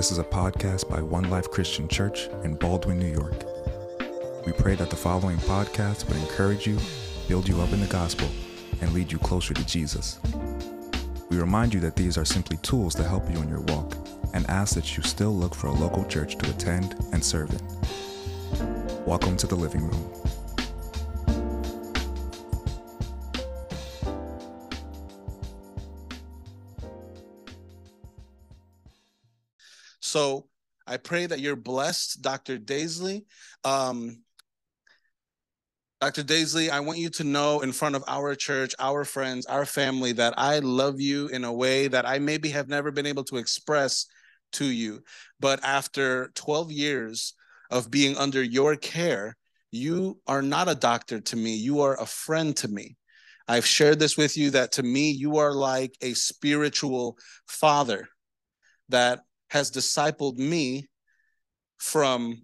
This is a podcast by One Life Christian Church in Baldwin, New York. We pray that the following podcast would encourage you, build you up in the gospel, and lead you closer to Jesus. We remind you that these are simply tools to help you in your walk and ask that you still look for a local church to attend and serve in. Welcome to the living room. So I pray that you're blessed, Dr. Daisley. Um, Dr. Daisley, I want you to know in front of our church, our friends, our family, that I love you in a way that I maybe have never been able to express to you. But after 12 years of being under your care, you are not a doctor to me. You are a friend to me. I've shared this with you that to me, you are like a spiritual father that has discipled me from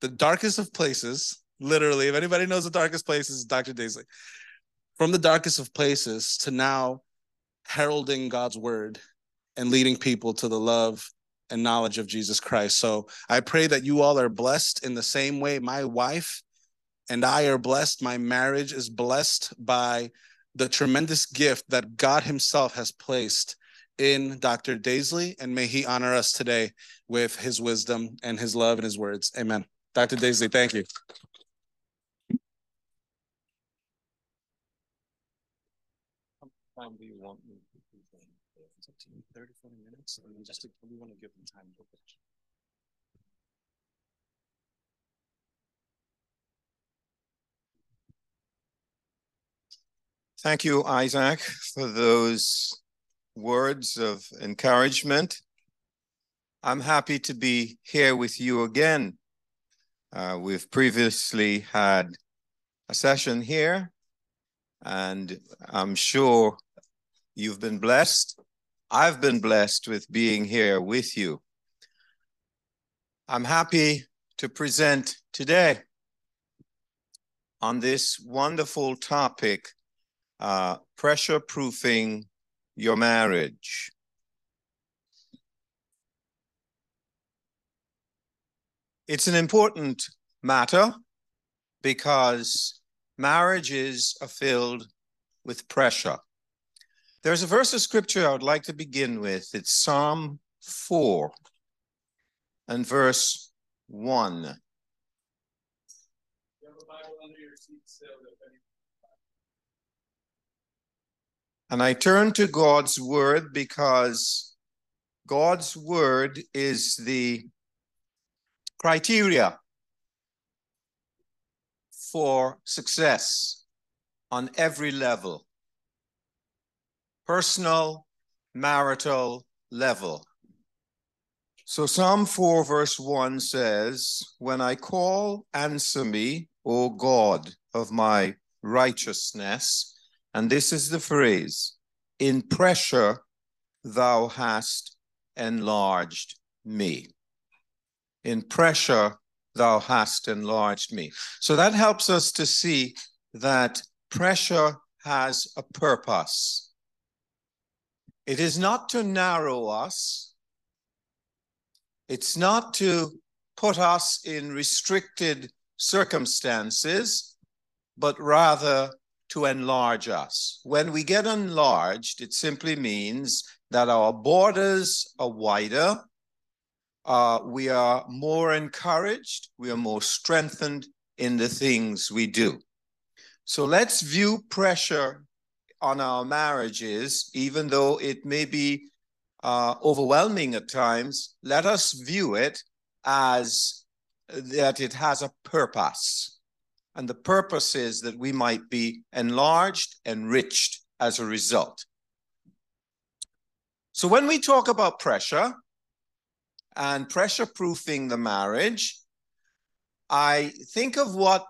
the darkest of places. Literally, if anybody knows the darkest places, Dr. Daisley. From the darkest of places to now heralding God's word and leading people to the love and knowledge of Jesus Christ. So I pray that you all are blessed in the same way my wife and I are blessed. My marriage is blessed by the tremendous gift that God Himself has placed in Dr. Daisley, and may he honor us today with his wisdom and his love and his words. Amen. Dr. Daisley, thank you. How time do you want me to It's up to you. 30, 40 minutes. And just we want to give them time to pitch. Thank you, Isaac, for those words of encouragement. I'm happy to be here with you again. Uh, we've previously had a session here, and I'm sure you've been blessed. I've been blessed with being here with you. I'm happy to present today on this wonderful topic, uh, pressure proofing your marriage. It's an important matter because marriages are filled with pressure. There's a verse of scripture I would like to begin with. It's Psalm 4 and verse 1. And I turn to God's word because God's word is the criteria for success on every level personal, marital level. So Psalm 4, verse 1 says, When I call, answer me, O God of my righteousness. And this is the phrase In pressure, thou hast enlarged me. In pressure, thou hast enlarged me. So that helps us to see that pressure has a purpose. It is not to narrow us, it's not to put us in restricted circumstances, but rather to enlarge us. When we get enlarged, it simply means that our borders are wider, uh, we are more encouraged, we are more strengthened in the things we do. So let's view pressure on our marriages, even though it may be uh, overwhelming at times, let us view it as that it has a purpose. And the purpose is that we might be enlarged, enriched as a result. So when we talk about pressure and pressure proofing the marriage, I think of what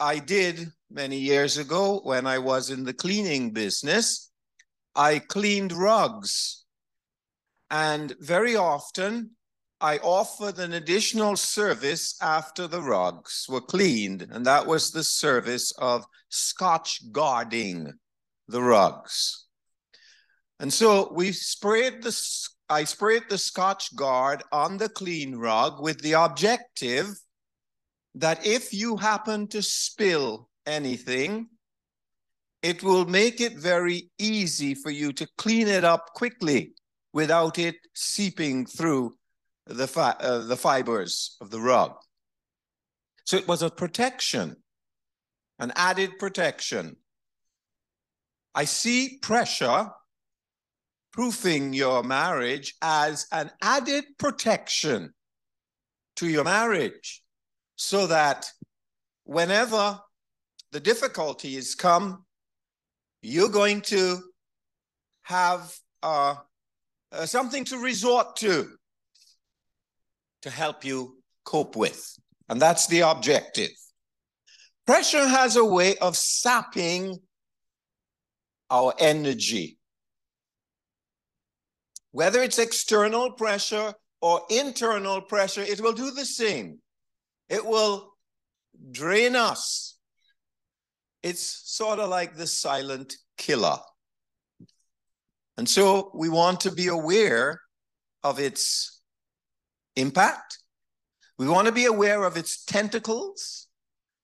I did many years ago when I was in the cleaning business. I cleaned rugs. And very often I offered an additional service after the rugs were cleaned, and that was the service of scotch guarding the rugs. And so we sprayed the I sprayed the Scotchgard on the clean rug with the objective that if you happen to spill anything, it will make it very easy for you to clean it up quickly without it seeping through the, fi- uh, the fibers of the rug. So it was a protection, an added protection. I see pressure proofing your marriage as an added protection to your marriage so that whenever the difficulties come, you're going to have uh, uh, something to resort to to help you cope with. And that's the objective. Pressure has a way of sapping our energy. Whether it's external pressure or internal pressure, it will do the same. It will drain us. It's sort of like the silent killer. And so we want to be aware of its impact. We want to be aware of its tentacles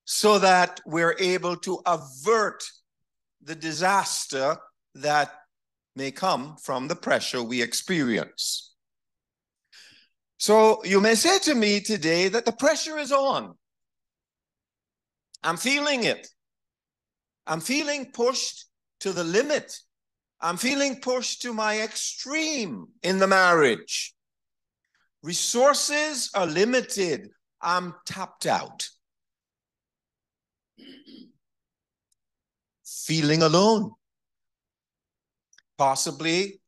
so that we're able to avert the disaster that may come from the pressure we experience. So you may say to me today that the pressure is on. I'm feeling it. I'm feeling pushed to the limit. I'm feeling pushed to my extreme in the marriage. Resources are limited. I'm tapped out. Feeling alone. Possibly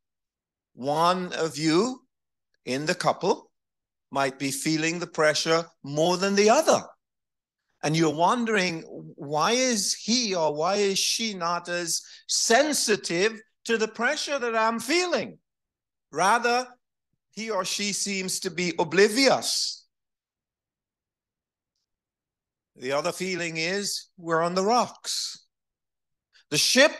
one of you in the couple might be feeling the pressure more than the other. And you're wondering, why is he or why is she not as sensitive to the pressure that I'm feeling? Rather, he or she seems to be oblivious. The other feeling is we're on the rocks. The ship,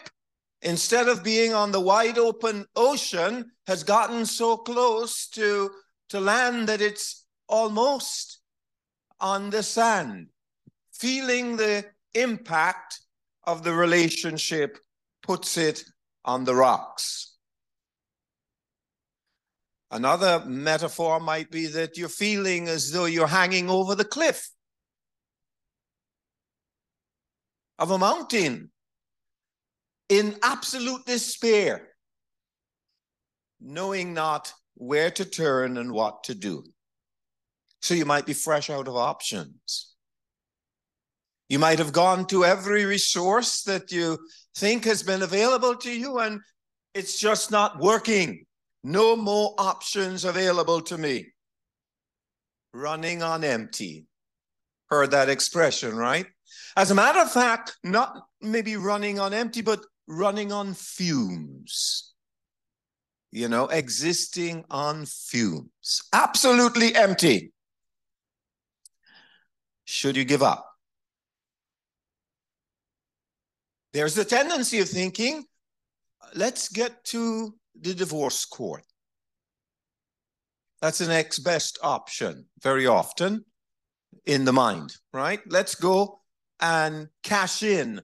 instead of being on the wide open ocean, has gotten so close to, to land that it's almost on the sand. Feeling the impact of the relationship puts it on the rocks. Another metaphor might be that you're feeling as though you're hanging over the cliff of a mountain in absolute despair, knowing not where to turn and what to do. So you might be fresh out of options. You might have gone to every resource that you think has been available to you, and it's just not working. No more options available to me. Running on empty. Heard that expression, right? As a matter of fact, not maybe running on empty, but running on fumes. You know, existing on fumes. Absolutely empty. Should you give up? There's the tendency of thinking, let's get to the divorce court. That's the next best option very often in the mind, right? Let's go and cash in.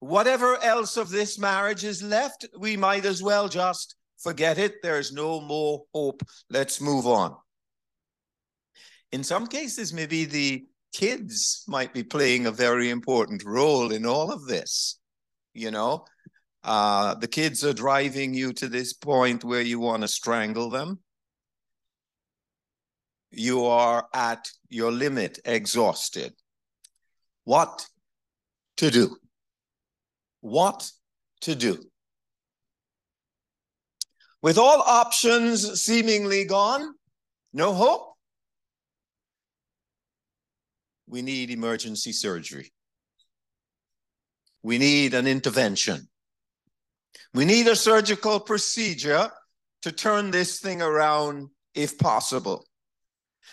Whatever else of this marriage is left, we might as well just forget it. There's no more hope. Let's move on. In some cases, maybe the kids might be playing a very important role in all of this. You know, uh, the kids are driving you to this point where you want to strangle them. You are at your limit, exhausted. What to do? What to do? With all options seemingly gone, no hope, we need emergency surgery. We need an intervention. We need a surgical procedure to turn this thing around if possible.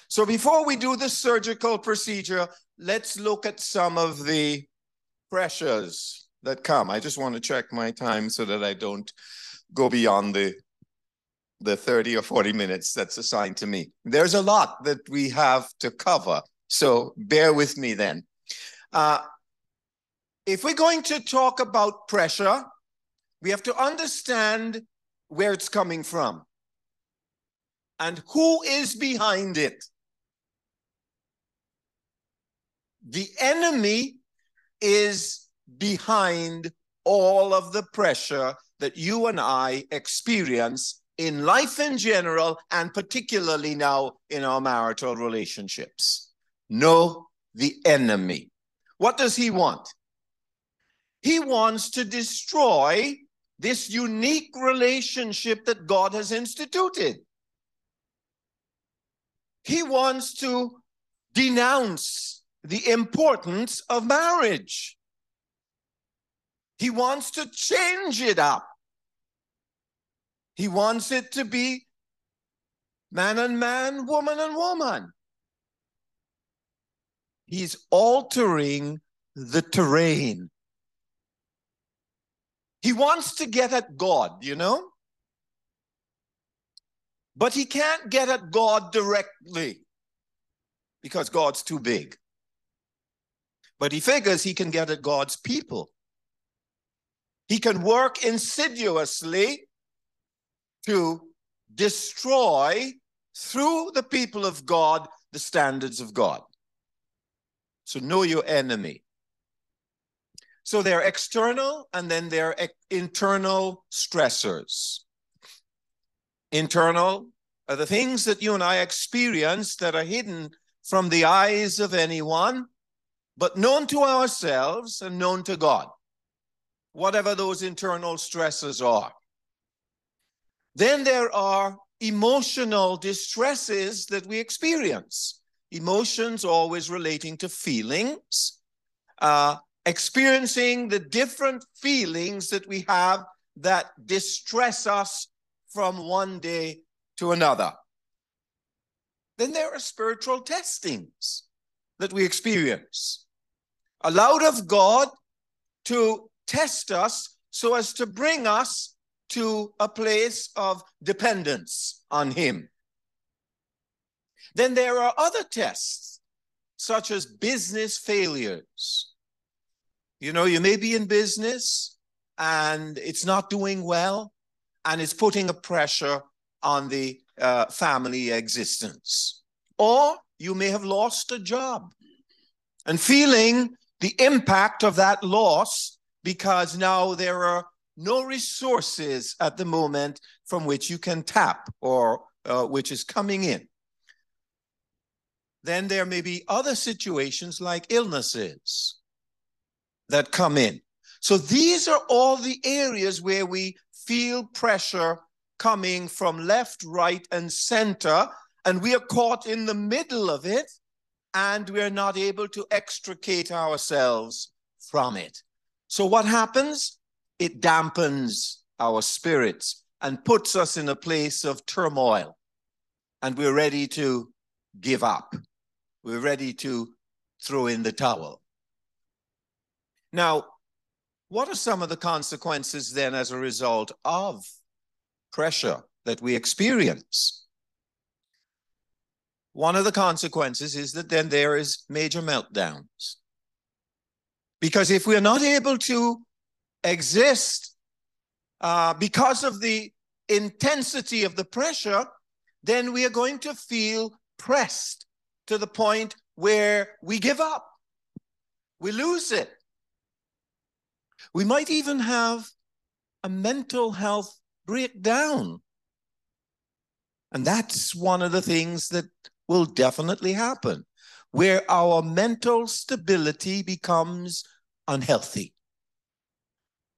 So before we do the surgical procedure, let's look at some of the pressures that come. I just want to check my time so that I don't go beyond the the 30 or 40 minutes that's assigned to me. There's a lot that we have to cover, so bear with me then. Uh, if we're going to talk about pressure, we have to understand where it's coming from and who is behind it. The enemy is behind all of the pressure that you and I experience in life in general, and particularly now in our marital relationships. Know the enemy. What does he want? He wants to destroy this unique relationship that God has instituted. He wants to denounce the importance of marriage. He wants to change it up. He wants it to be man and man, woman and woman. He's altering the terrain. He wants to get at God, you know? But he can't get at God directly because God's too big. But he figures he can get at God's people. He can work insidiously to destroy through the people of God the standards of God. So know your enemy. So there are external and then there are internal stressors. Internal are the things that you and I experience that are hidden from the eyes of anyone, but known to ourselves and known to God, whatever those internal stresses are. Then there are emotional distresses that we experience. Emotions always relating to feelings, uh, experiencing the different feelings that we have that distress us from one day to another. Then there are spiritual testings that we experience, allowed of God to test us so as to bring us to a place of dependence on Him. Then there are other tests, such as business failures. You know, you may be in business and it's not doing well, and it's putting a pressure on the uh, family existence. Or you may have lost a job and feeling the impact of that loss because now there are no resources at the moment from which you can tap or uh, which is coming in. Then there may be other situations like illnesses that come in. So these are all the areas where we feel pressure coming from left, right, and center, and we are caught in the middle of it, and we're not able to extricate ourselves from it. So what happens? it dampens our spirits and puts us in a place of turmoil. And we're ready to give up. We're ready to throw in the towel. Now, what are some of the consequences then as a result of pressure that we experience? One of the consequences is that then there is major meltdowns. Because if we're not able to exist uh, because of the intensity of the pressure, then we are going to feel pressed to the point where we give up. We lose it. We might even have a mental health breakdown. And that's one of the things that will definitely happen, where our mental stability becomes unhealthy.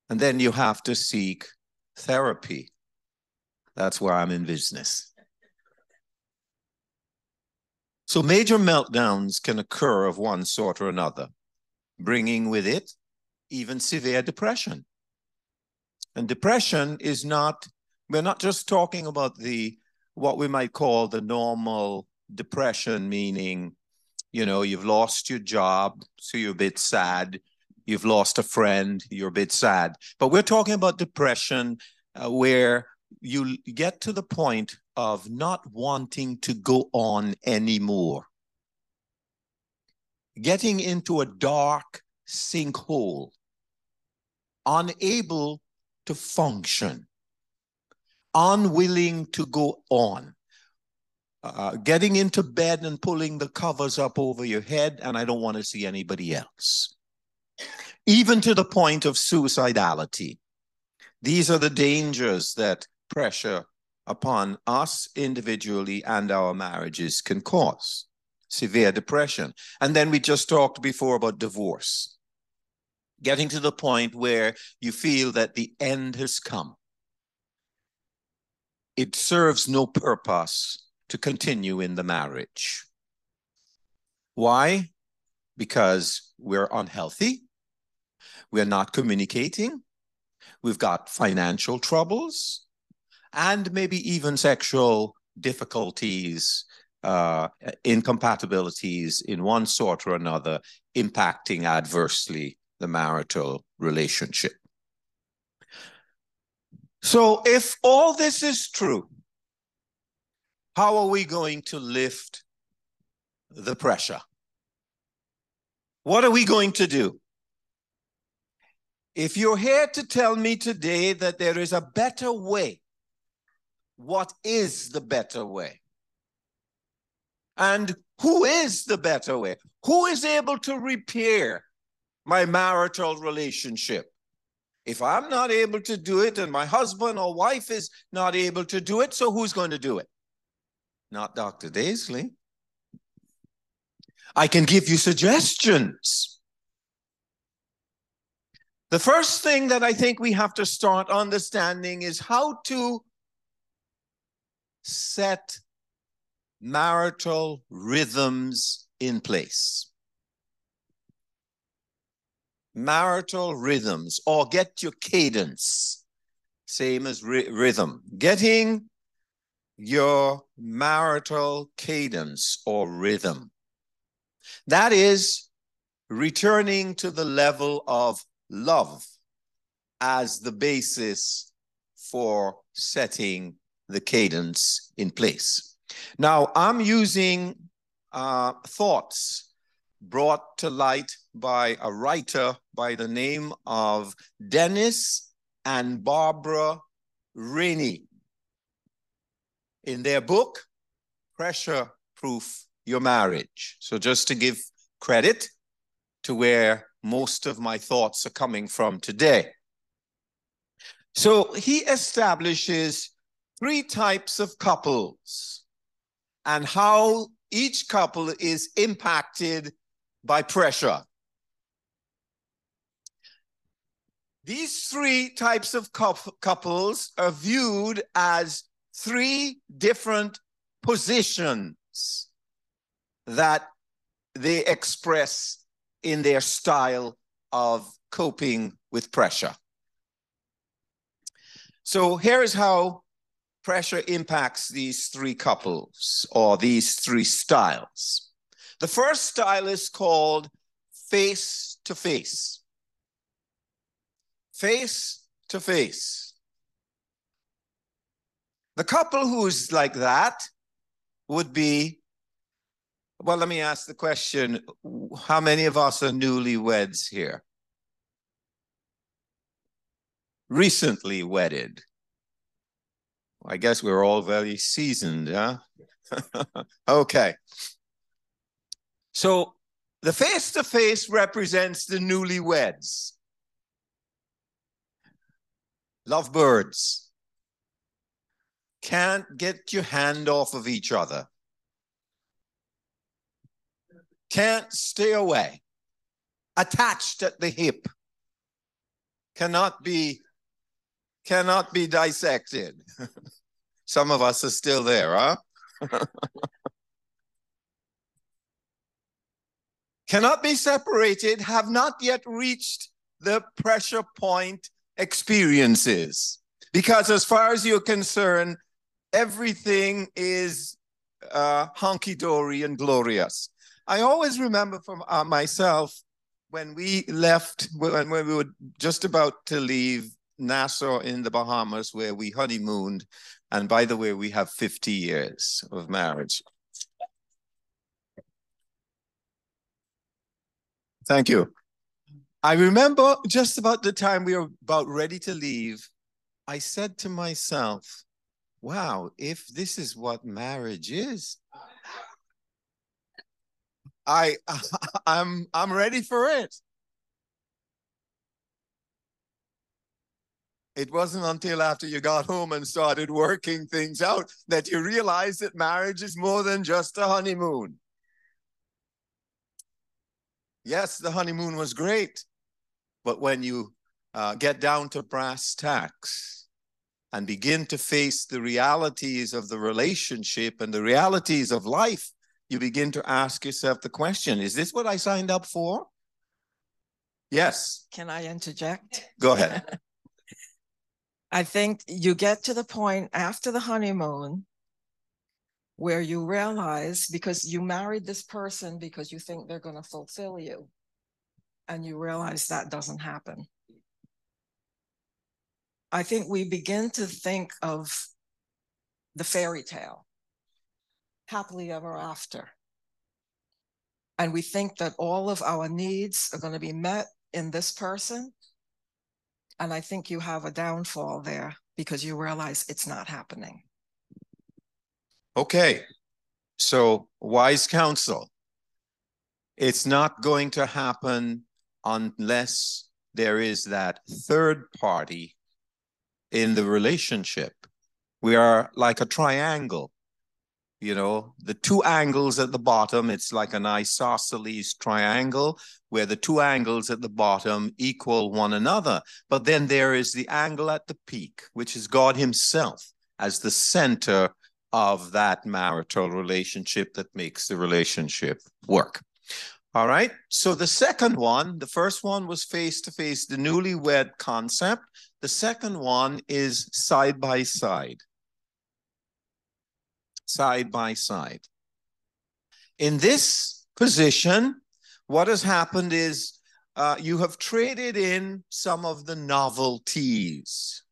And then you have to seek therapy. That's where I'm in business. So major meltdowns can occur of one sort or another, bringing with it even severe depression. And depression is not, we're not just talking about the, what we might call the normal depression, meaning, you know, you've lost your job, so you're a bit sad, you've lost a friend, you're a bit sad. But we're talking about depression uh, where you get to the point of not wanting to go on anymore. Getting into a dark sinkhole, unable to function, unwilling to go on. Uh, getting into bed and pulling the covers up over your head, and I don't want to see anybody else. Even to the point of suicidality. These are the dangers that pressure upon us individually and our marriages can cause severe depression. And then we just talked before about divorce, getting to the point where you feel that the end has come. It serves no purpose to continue in the marriage. Why? Because we're unhealthy, we're not communicating, we've got financial troubles, and maybe even sexual difficulties, uh, incompatibilities in one sort or another, impacting adversely the marital relationship. So, if all this is true, how are we going to lift the pressure? What are we going to do? If you're here to tell me today that there is a better way, what is the better way? And who is the better way? Who is able to repair my marital relationship? If I'm not able to do it and my husband or wife is not able to do it, so who's going to do it? Not Dr. Daisley. I can give you suggestions. The first thing that I think we have to start understanding is how to set marital rhythms in place. Marital rhythms, or get your cadence, same as rhythm. Getting your marital cadence or rhythm. That is returning to the level of love as the basis for setting the cadence in place. Now, I'm using uh, thoughts brought to light by a writer by the name of Dennis and Barbara Rainey in their book, Pressure Proof Your Marriage. So, just to give credit to where most of my thoughts are coming from today. So, he establishes three types of couples and how each couple is impacted by pressure. These three types of couples are viewed as three different positions that they express in their style of coping with pressure. So here is how pressure impacts these three couples or these three styles. The first style is called face to face. Face to face. The couple who's like that would be, well, let me ask the question how many of us are newlyweds here? Recently wedded. I guess we're all very seasoned, huh? okay. So the face to face represents the newlyweds. Lovebirds can't get your hand off of each other. Can't stay away. Attached at the hip. Cannot be cannot be dissected. Some of us are still there, huh? cannot be separated, have not yet reached the pressure point experiences. Because as far as you're concerned, everything is uh, honky dory and glorious. I always remember from uh, myself when we left, when, when we were just about to leave Nassau in the Bahamas where we honeymooned. And by the way, we have 50 years of marriage. Thank you. I remember just about the time we were about ready to leave, I said to myself, wow, if this is what marriage is, I I'm I'm ready for it. It wasn't until after you got home and started working things out that you realized that marriage is more than just a honeymoon. Yes, the honeymoon was great, but when you uh, get down to brass tacks and begin to face the realities of the relationship and the realities of life, you begin to ask yourself the question Is this what I signed up for? Yes. Can I interject? Go ahead. I think you get to the point after the honeymoon where you realize because you married this person because you think they're going to fulfill you, and you realize that doesn't happen. I think we begin to think of the fairy tale, happily ever after. And we think that all of our needs are going to be met in this person and I think you have a downfall there because you realize it's not happening. Okay. So, wise counsel. It's not going to happen unless there is that third party in the relationship. We are like a triangle you know the two angles at the bottom it's like an isosceles triangle where the two angles at the bottom equal one another but then there is the angle at the peak which is god himself as the center of that marital relationship that makes the relationship work. All right so the second one the first one was face to face the newlywed concept. The second one is side by side. Side by side. In this position, what has happened is uh, you have traded in some of the novelties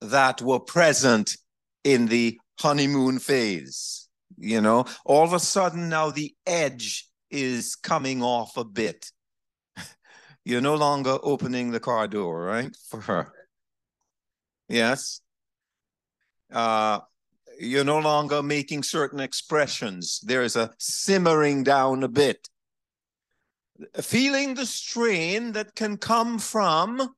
that were present in the honeymoon phase. You know, all of a sudden now the edge is coming off a bit. You're no longer opening the car door, right? For her. Yes. Uh, you're no longer making certain expressions. There is a simmering down a bit. Feeling the strain that can come from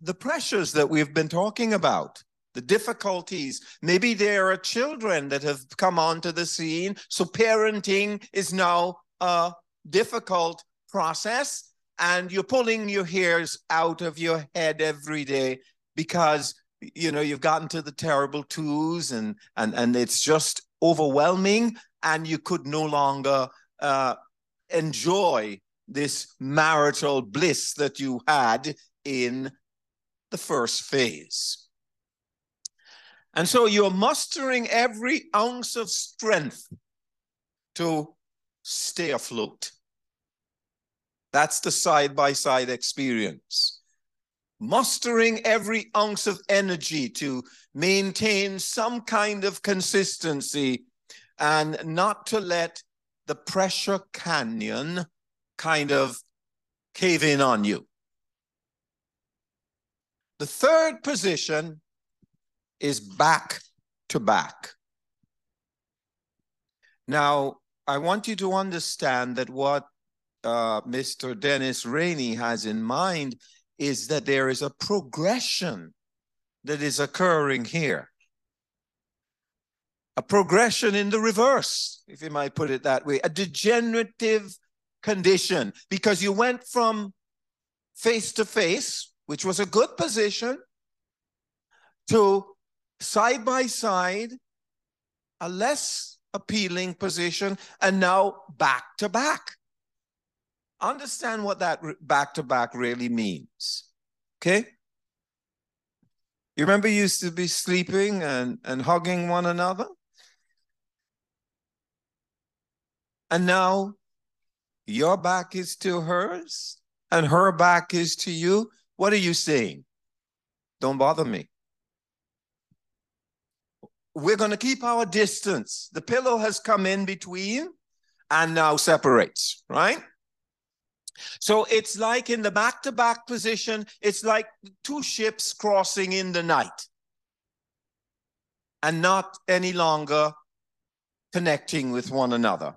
the pressures that we've been talking about, the difficulties. Maybe there are children that have come onto the scene. So parenting is now a difficult process, and you're pulling your hairs out of your head every day because you know you've gotten to the terrible twos and and and it's just overwhelming and you could no longer uh, enjoy this marital bliss that you had in the first phase and so you're mustering every ounce of strength to stay afloat that's the side by side experience mustering every ounce of energy to maintain some kind of consistency and not to let the pressure canyon kind of cave in on you. The third position is back to back. Now, I want you to understand that what uh, Mr. Dennis Rainey has in mind is that there is a progression that is occurring here. A progression in the reverse, if you might put it that way, a degenerative condition, because you went from face to face, which was a good position, to side by side, a less appealing position, and now back to back understand what that back to back really means. Okay? You remember you used to be sleeping and, and hugging one another? And now your back is to hers and her back is to you. What are you saying? Don't bother me. We're going to keep our distance. The pillow has come in between and now separates, right? So it's like in the back to back position, it's like two ships crossing in the night and not any longer connecting with one another.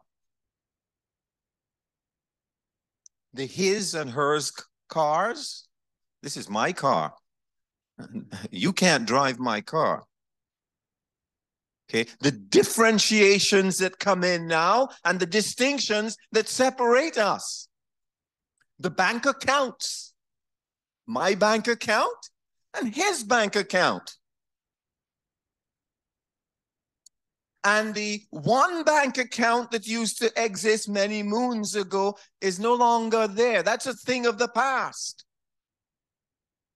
The his and hers cars, this is my car. You can't drive my car. Okay, the differentiations that come in now and the distinctions that separate us. The bank accounts, my bank account and his bank account. And the one bank account that used to exist many moons ago is no longer there. That's a thing of the past.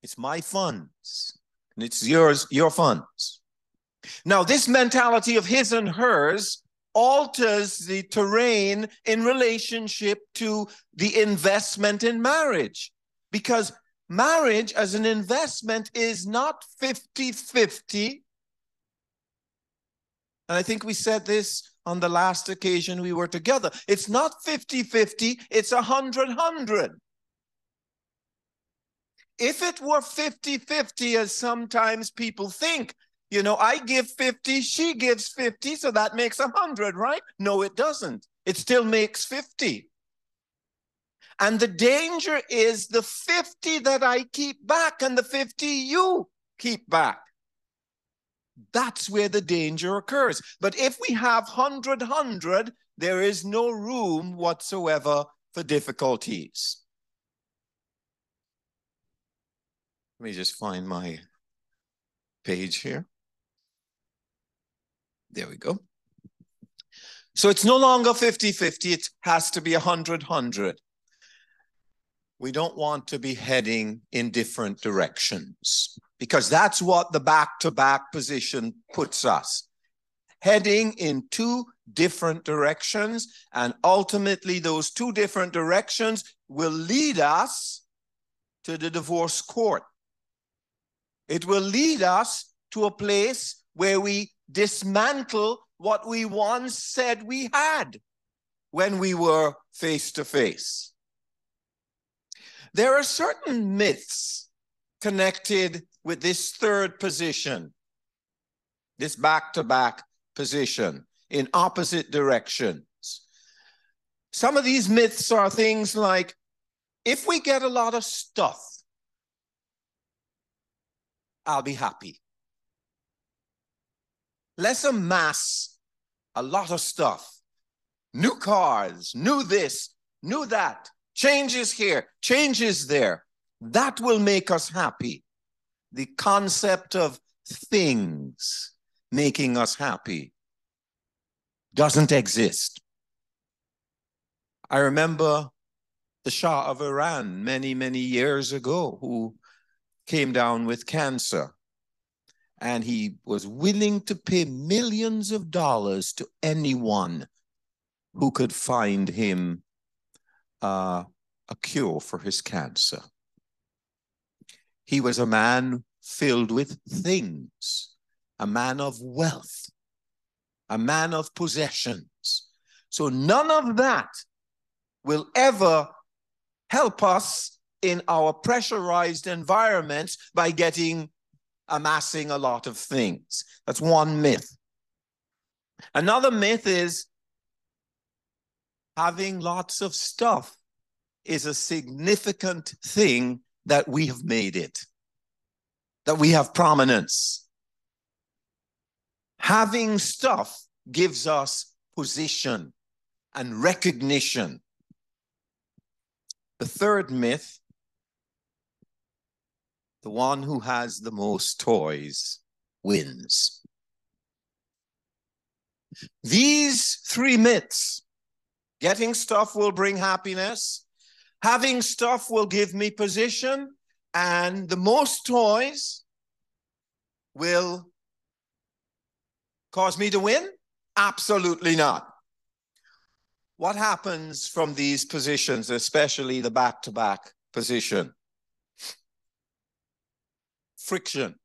It's my funds, and it's yours, your funds. Now, this mentality of his and hers alters the terrain in relationship to the investment in marriage because marriage as an investment is not 50 50 and I think we said this on the last occasion we were together. It's not 50 50, it's 100 100. If it were 50 50, as sometimes people think, you know, I give 50, she gives 50, so that makes 100, right? No, it doesn't. It still makes 50. And the danger is the 50 that I keep back and the 50 you keep back. That's where the danger occurs. But if we have 100 100, there is no room whatsoever for difficulties. Let me just find my page here. There we go. So it's no longer 50 50, it has to be 100 100. We don't want to be heading in different directions because that's what the back to back position puts us heading in two different directions. And ultimately, those two different directions will lead us to the divorce court. It will lead us to a place where we dismantle what we once said we had when we were face to face. There are certain myths connected with this third position, this back to back position in opposite directions. Some of these myths are things like if we get a lot of stuff, I'll be happy. Let's amass a lot of stuff. New cars, new this, new that, changes here, changes there. That will make us happy the concept of things making us happy doesn't exist. I remember the Shah of Iran many, many years ago who came down with cancer. And he was willing to pay millions of dollars to anyone who could find him uh, a cure for his cancer. He was a man filled with things, a man of wealth, a man of possessions. So none of that will ever help us in our pressurized environments by getting amassing a lot of things. That's one myth. Another myth is having lots of stuff is a significant thing that we have made it, that we have prominence. Having stuff gives us position and recognition. The third myth the one who has the most toys wins. These three myths getting stuff will bring happiness, Having stuff will give me position, and the most toys will cause me to win? Absolutely not. What happens from these positions, especially the back to back position? Friction.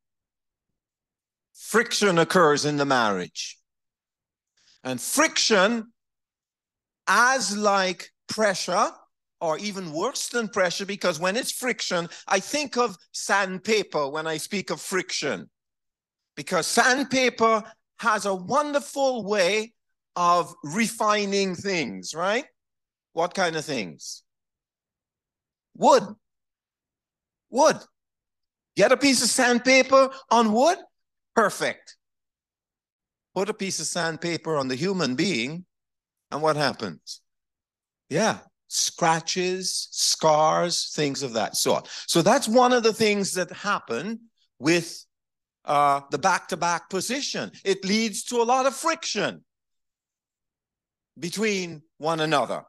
Friction occurs in the marriage. And friction, as like pressure, or even worse than pressure, because when it's friction, I think of sandpaper when I speak of friction. Because sandpaper has a wonderful way of refining things, right? What kind of things? Wood. Wood. Get a piece of sandpaper on wood, perfect. Put a piece of sandpaper on the human being, and what happens? Yeah, scratches, scars, things of that sort. So that's one of the things that happen with uh, the back to back position. It leads to a lot of friction between one another.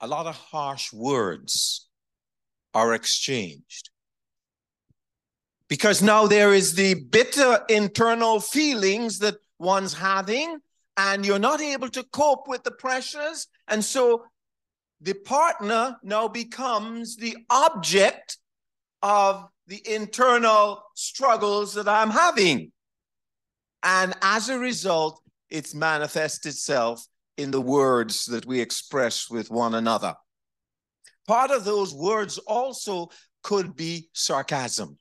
A lot of harsh words are exchanged. Because now there is the bitter internal feelings that one's having, and you're not able to cope with the pressures. And so the partner now becomes the object of the internal struggles that I'm having. And as a result, it's manifests itself in the words that we express with one another. Part of those words also could be sarcasm.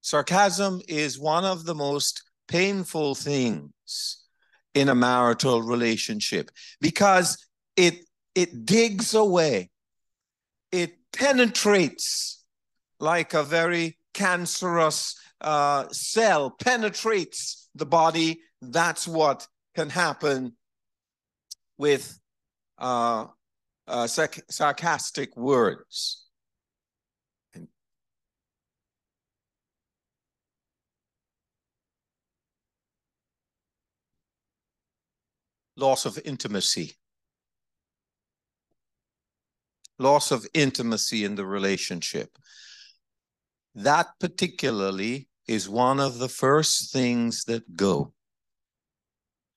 Sarcasm is one of the most painful things in a marital relationship because it it digs away it penetrates like a very cancerous uh, cell penetrates the body that's what can happen with uh, uh, sarc- sarcastic words loss of intimacy. Loss of intimacy in the relationship. That particularly is one of the first things that go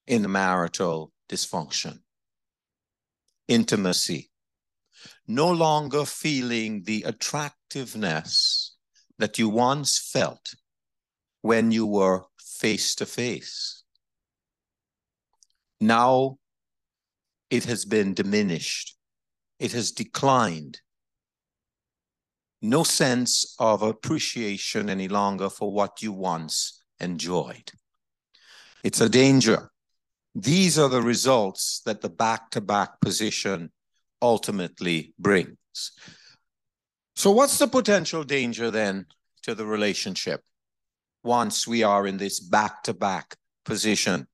in marital dysfunction. Intimacy. No longer feeling the attractiveness that you once felt when you were face to face now it has been diminished, it has declined. No sense of appreciation any longer for what you once enjoyed. It's a danger. These are the results that the back to back position ultimately brings. So, what's the potential danger then to the relationship once we are in this back to back position?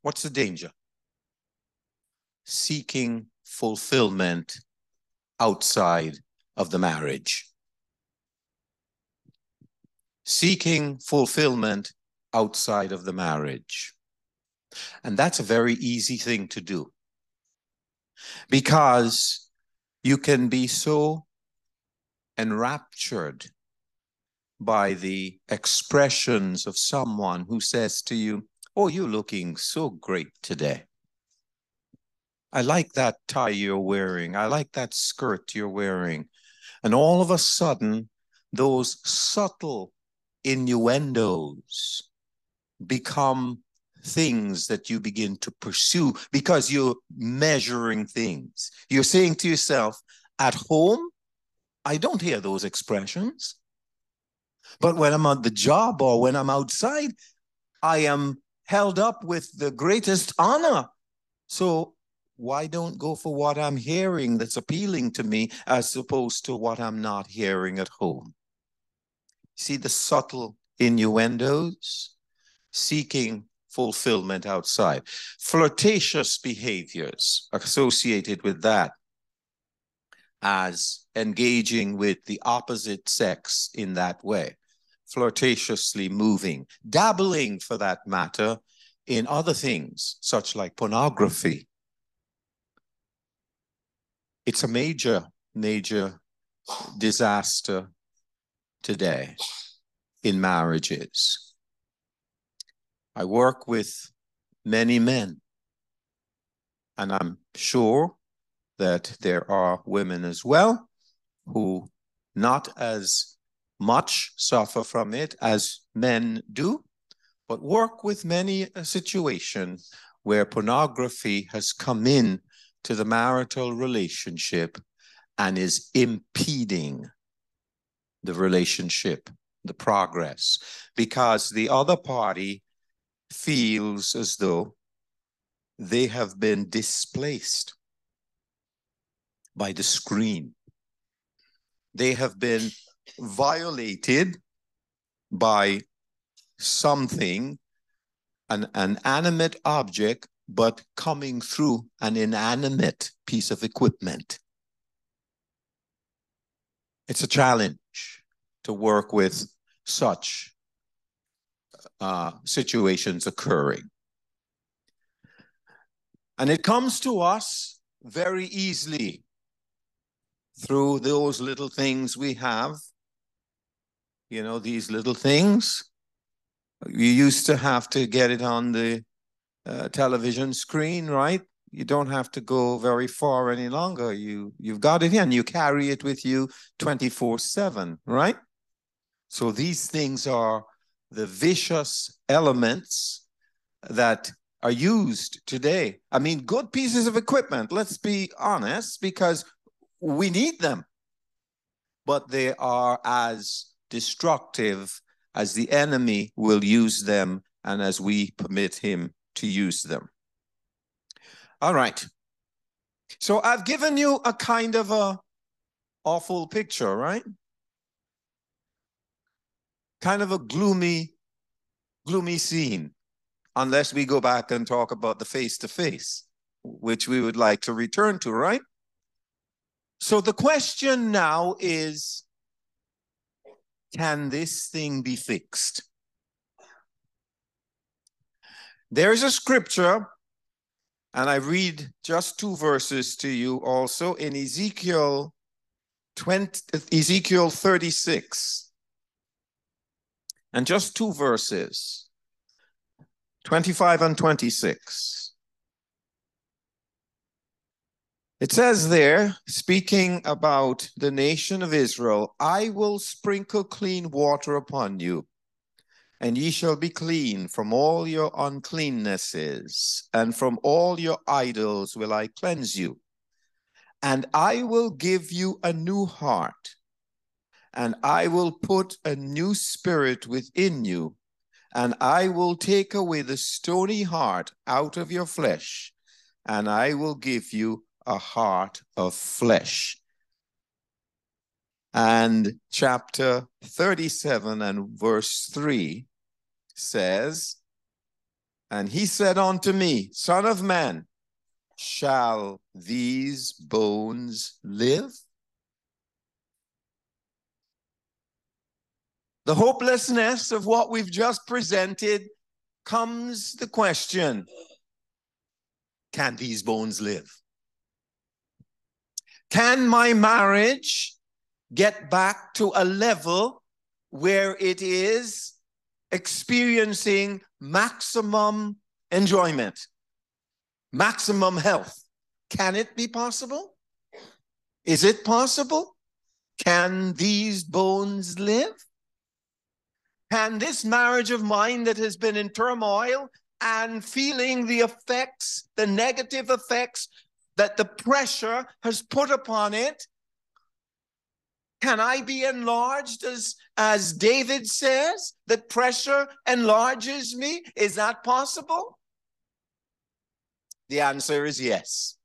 What's the danger? Seeking fulfillment outside of the marriage. Seeking fulfillment outside of the marriage. And that's a very easy thing to do because you can be so enraptured by the expressions of someone who says to you, Oh, you're looking so great today. I like that tie you're wearing. I like that skirt you're wearing. And all of a sudden, those subtle innuendos become things that you begin to pursue because you're measuring things. You're saying to yourself, at home, I don't hear those expressions. But when I'm at the job or when I'm outside, I am held up with the greatest honor. So why don't go for what I'm hearing that's appealing to me as opposed to what I'm not hearing at home? See the subtle innuendos, seeking fulfillment outside, flirtatious behaviors associated with that as engaging with the opposite sex in that way flirtatiously moving, dabbling for that matter in other things, such like pornography. It's a major, major disaster today in marriages. I work with many men, and I'm sure that there are women as well who not as much suffer from it as men do, but work with many a situation where pornography has come in to the marital relationship and is impeding the relationship, the progress, because the other party feels as though they have been displaced by the screen. They have been violated by something, an, an animate object, but coming through an inanimate piece of equipment. It's a challenge to work with such uh, situations occurring. And it comes to us very easily through those little things we have. You know, these little things. You used to have to get it on the uh, television screen, right? You don't have to go very far any longer. You you've got it in. You carry it with you 24/7, right? So these things are the vicious elements that are used today. I mean, good pieces of equipment, let's be honest, because we need them. But they are as destructive as the enemy will use them and as we permit him to use them. All right. So I've given you a kind of a awful picture, right? Kind of a gloomy, gloomy scene, unless we go back and talk about the face to face, which we would like to return to, right? So the question now is can this thing be fixed? There's a scripture, and I read just two verses to you also in Ezekiel 20, Ezekiel 36. And just two verses, 25 and 26. It says there, speaking about the nation of Israel, I will sprinkle clean water upon you, and ye shall be clean from all your uncleannesses, and from all your idols will I cleanse you. And I will give you a new heart, and I will put a new spirit within you, and I will take away the stony heart out of your flesh, and I will give you a heart of flesh. And chapter 37 and verse 3 says, And he said unto me, Son of man, shall these bones live? The hopelessness of what we've just presented comes the question can these bones live? Can my marriage get back to a level where it is experiencing maximum enjoyment, maximum health? Can it be possible? Is it possible? Can these bones live? Can this marriage of mine that has been in turmoil and feeling the effects, the negative effects that the pressure has put upon it? Can I be enlarged as, as David says, that pressure enlarges me? Is that possible? The answer is yes.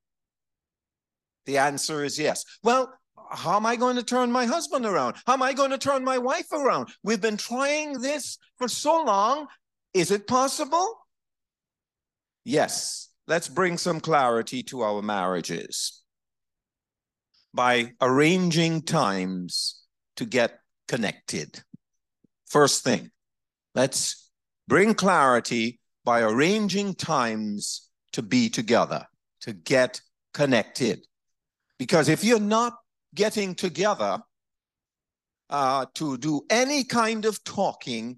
The answer is yes. Well, how am I going to turn my husband around? How am I going to turn my wife around? We've been trying this for so long. Is it possible? Yes. Let's bring some clarity to our marriages by arranging times to get connected. First thing, let's bring clarity by arranging times to be together, to get connected. Because if you're not getting together uh, to do any kind of talking,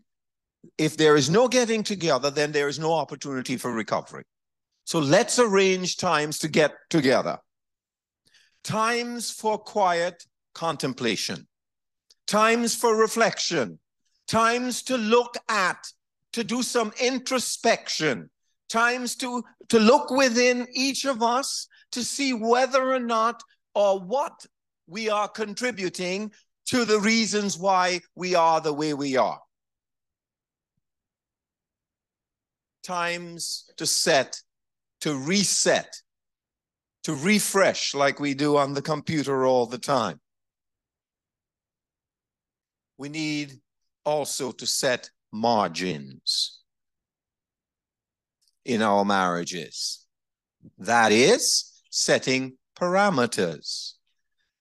if there is no getting together, then there is no opportunity for recovery. So let's arrange times to get together. Times for quiet contemplation, times for reflection, times to look at, to do some introspection, times to, to look within each of us to see whether or not or what we are contributing to the reasons why we are the way we are. Times to set, to reset, to refresh like we do on the computer all the time. We need also to set margins in our marriages. That is, setting parameters,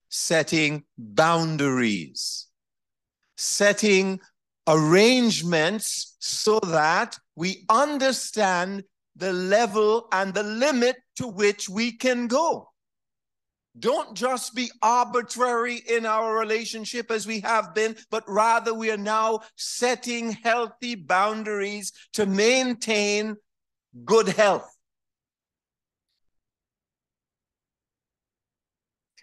setting boundaries, setting arrangements so that we understand the level and the limit to which we can go. Don't just be arbitrary in our relationship as we have been, but rather we are now setting healthy boundaries to maintain good health.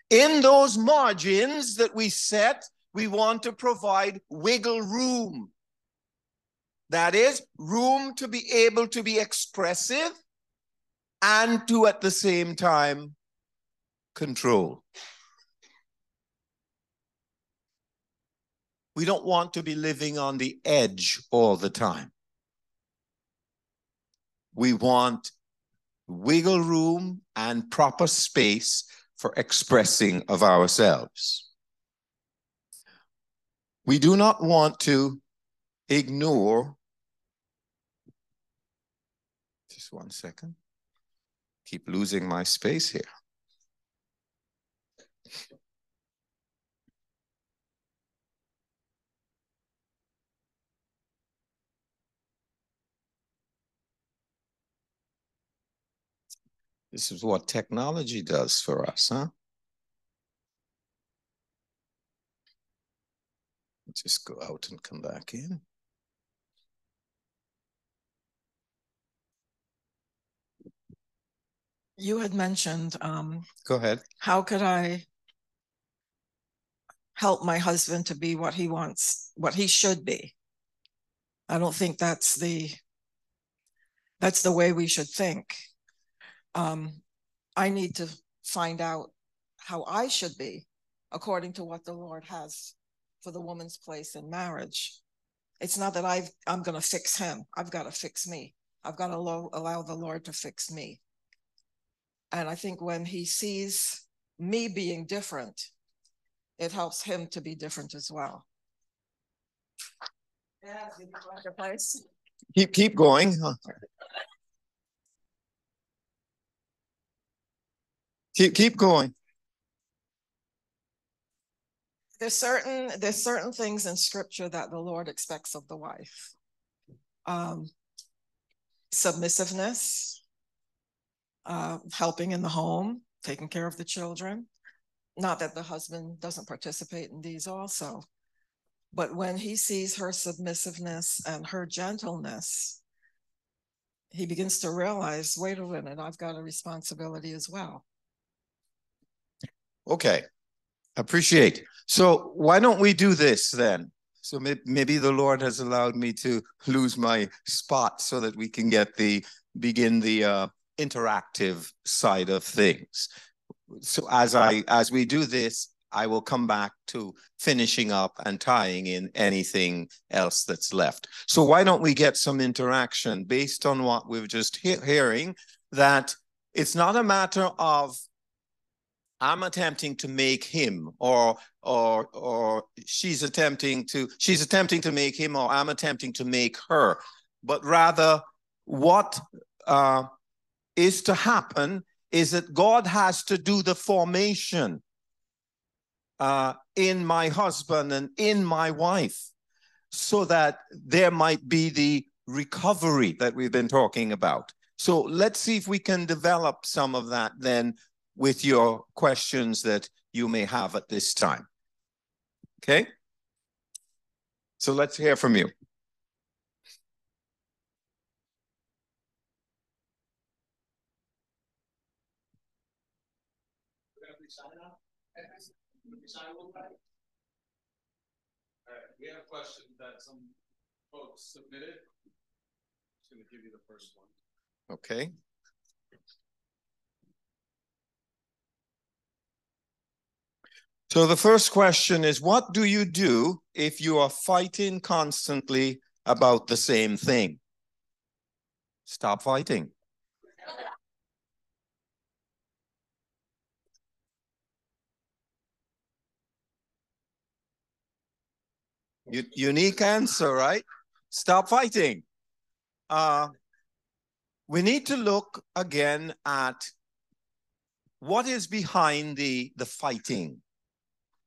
In those margins that we set, we want to provide wiggle room. That is, room to be able to be expressive and to at the same time control. We don't want to be living on the edge all the time. We want wiggle room and proper space for expressing of ourselves. We do not want to ignore. Just one second. Keep losing my space here. This is what technology does for us, huh? Just go out and come back in. You had mentioned um, Go ahead. how could I help my husband to be what he wants, what he should be? I don't think that's the that's the way we should think um, I need to find out how I should be according to what the Lord has for the woman's place in marriage. It's not that I've, I'm going to fix him. I've got to fix me. I've got to allow, allow the Lord to fix me. And I think when he sees me being different, it helps him to be different as well. Yeah, keep keep going. Keep keep going. There's certain there's certain things in scripture that the Lord expects of the wife. Um, submissiveness, uh, helping in the home, taking care of the children. Not that the husband doesn't participate in these also, but when he sees her submissiveness and her gentleness, he begins to realize wait a minute, I've got a responsibility as well. Okay, appreciate. So why don't we do this then? So maybe the Lord has allowed me to lose my spot so that we can get the begin the uh, interactive side of things. So as I as we do this, I will come back to finishing up and tying in anything else that's left. So why don't we get some interaction based on what we've just he hearing that it's not a matter of I'm attempting to make him or or or she's attempting to she's attempting to make him or I'm attempting to make her but rather what uh, is to happen is that God has to do the formation uh, in my husband and in my wife so that there might be the recovery that we've been talking about. So let's see if we can develop some of that then with your questions that you may have at this time. Okay? So let's hear from you. Right, we have a question that some folks submitted. Just gonna give you the first one. Okay. So the first question is what do you do if you are fighting constantly about the same thing? Stop fighting. U- unique answer, right? Stop fighting. Uh, we need to look again at what is behind the, the fighting.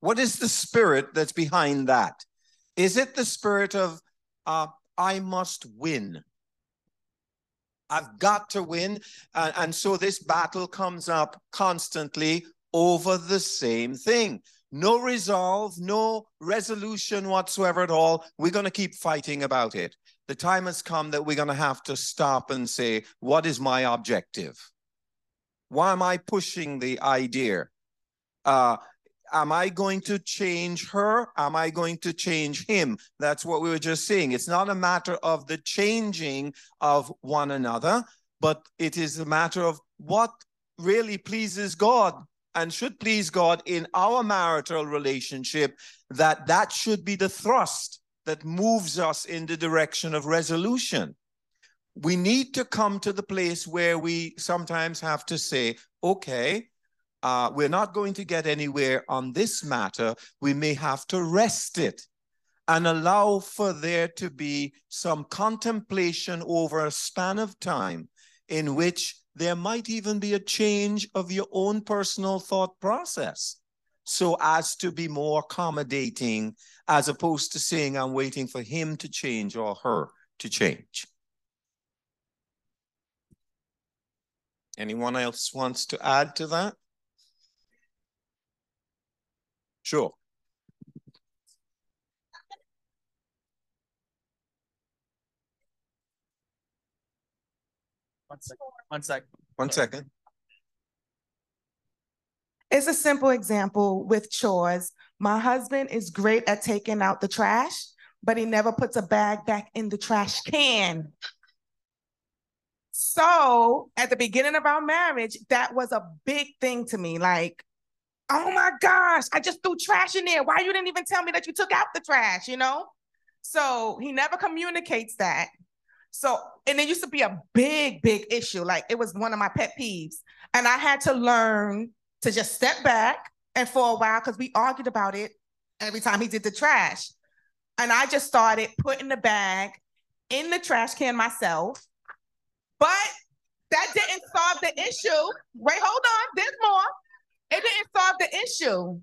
What is the spirit that's behind that? Is it the spirit of, uh, I must win? I've got to win. And, and so this battle comes up constantly over the same thing. No resolve, no resolution whatsoever at all. We're going to keep fighting about it. The time has come that we're going to have to stop and say, what is my objective? Why am I pushing the idea? Uh, am I going to change her? Am I going to change him? That's what we were just saying. It's not a matter of the changing of one another, but it is a matter of what really pleases God and should please God in our marital relationship, that that should be the thrust that moves us in the direction of resolution. We need to come to the place where we sometimes have to say, okay, uh, we're not going to get anywhere on this matter. We may have to rest it and allow for there to be some contemplation over a span of time in which there might even be a change of your own personal thought process so as to be more accommodating as opposed to saying I'm waiting for him to change or her to change. Anyone else wants to add to that? Sure. One second. One second. One second. It's a simple example with chores. My husband is great at taking out the trash, but he never puts a bag back in the trash can. So at the beginning of our marriage, that was a big thing to me. Like, oh my gosh, I just threw trash in there. Why you didn't even tell me that you took out the trash, you know? So he never communicates that. So, and it used to be a big, big issue. Like it was one of my pet peeves. And I had to learn to just step back and for a while, because we argued about it every time he did the trash. And I just started putting the bag in the trash can myself. But that didn't solve the issue. Wait, hold on, there's more. It didn't solve the issue.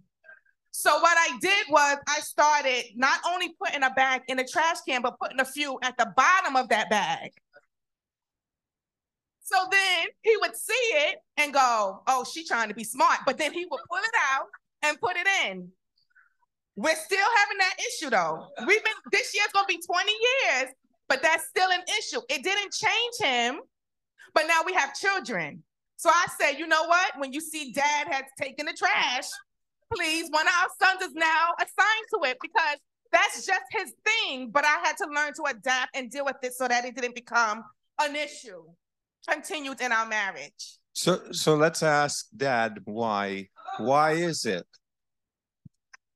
So what I did was I started not only putting a bag in the trash can, but putting a few at the bottom of that bag. So then he would see it and go, oh, she's trying to be smart. But then he would pull it out and put it in. We're still having that issue though. We've been, this year's gonna be 20 years, but that's still an issue. It didn't change him, but now we have children. So I said, you know what? When you see dad has taken the trash, please, one of our sons is now assigned to it because that's just his thing. But I had to learn to adapt and deal with it so that it didn't become an issue continued in our marriage. So so let's ask dad why why is it?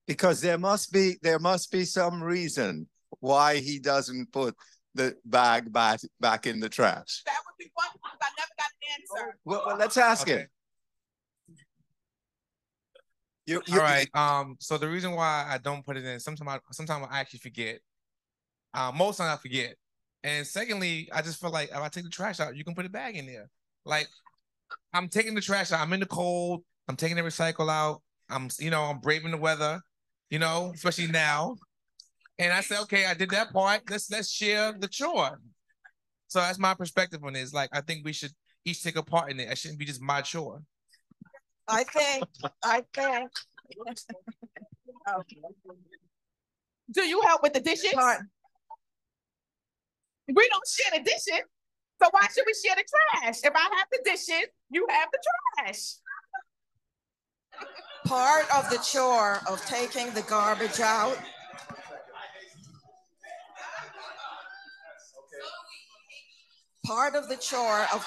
Because there must be there must be some reason why he doesn't put the bag back back in the trash. That would be one I never answer. Well, well let's ask Okay. him. You, you, All right. Um. So the reason why I don't put it in, sometimes I, sometimes I actually forget. Uh, most times I forget. And secondly, I just feel like if I take the trash out, you can put a bag in there. Like I'm taking the trash out. I'm in the cold. I'm taking the recycle out. I'm, you know, I'm braving the weather. You know, especially now. And I said, okay, I did that part. Let's let's share the chore. So that's my perspective on this. Like I think we should each take a part in it. It shouldn't be just my chore. I think, I think. Do you help with the dishes? Part- We don't share the dishes. So why should we share the trash? If I have the dishes, you have the trash. Part of the chore of taking the garbage out part of the chore of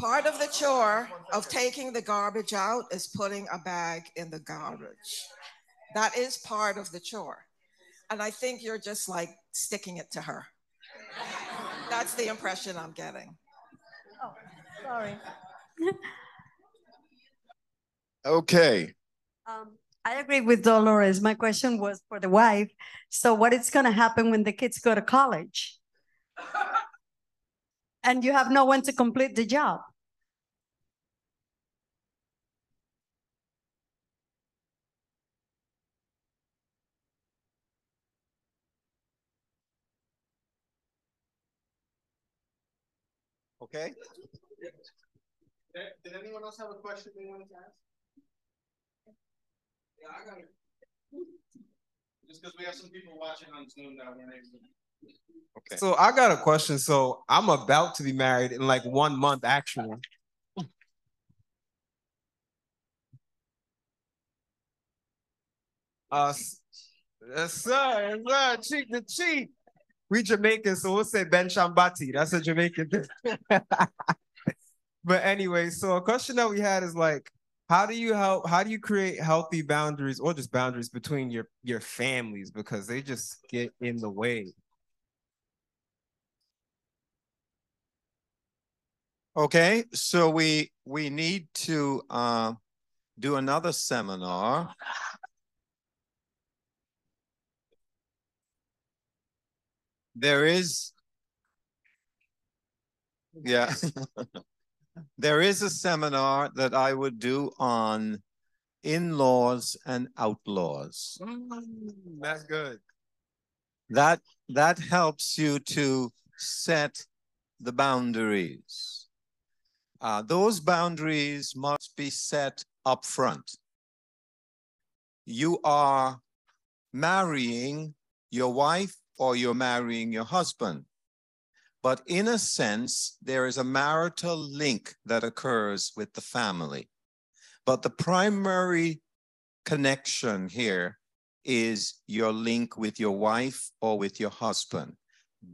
part of the chore of taking the garbage out is putting a bag in the garbage. That is part of the chore. And I think you're just like sticking it to her. That's the impression I'm getting. Oh, sorry. Okay. Um, I agree with Dolores. My question was for the wife. So what is going to happen when the kids go to college? and you have no one to complete the job. Okay. Did anyone else have a question they wanted to ask? Yeah, I got it. Just because we have some people watching on Zoom that weren't able to. Okay. So I got a question. So I'm about to be married in like one month, actually. Uh, yes, sir, yes, sir, cheek to cheek. We Jamaican, so we'll say Ben Shambati. That's a Jamaican thing. but anyway, so a question that we had is like, how do you help? How do you create healthy boundaries or just boundaries between your your families because they just get in the way? Okay, so we we need to uh, do another seminar. There is, yeah, there is a seminar that I would do on in-laws and outlaws. That's good. That that helps you to set the boundaries. Uh, those boundaries must be set up front. You are marrying your wife or you're marrying your husband. But in a sense, there is a marital link that occurs with the family. But the primary connection here is your link with your wife or with your husband.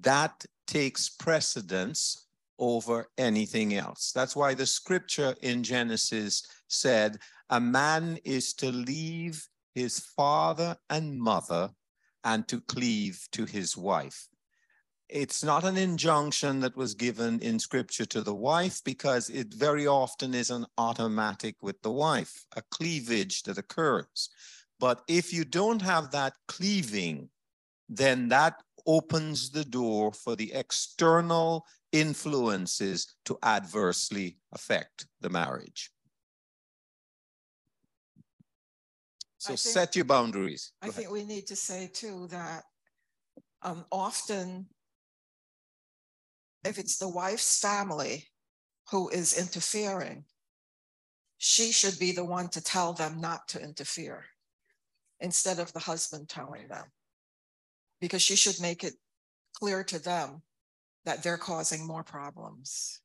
That takes precedence over anything else. That's why the scripture in Genesis said, a man is to leave his father and mother and to cleave to his wife. It's not an injunction that was given in scripture to the wife because it very often is an automatic with the wife, a cleavage that occurs. But if you don't have that cleaving, then that opens the door for the external influences to adversely affect the marriage. So think- set your boundaries. I ahead. think we need to say too that um, often if it's the wife's family who is interfering, she should be the one to tell them not to interfere instead of the husband telling them. Because she should make it clear to them that they're causing more problems.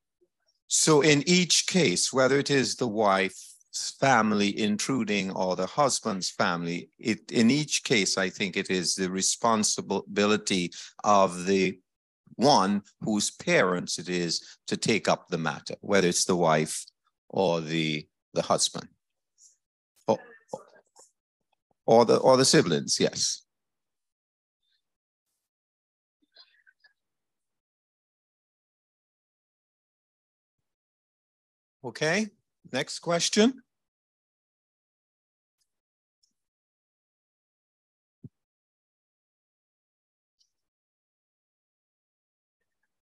So in each case, whether it is the wife's family intruding or the husband's family, it, in each case, I think it is the responsibility of the one whose parents it is to take up the matter, whether it's the wife or the, the husband. Or, or the, or the siblings, yes. Okay, next question.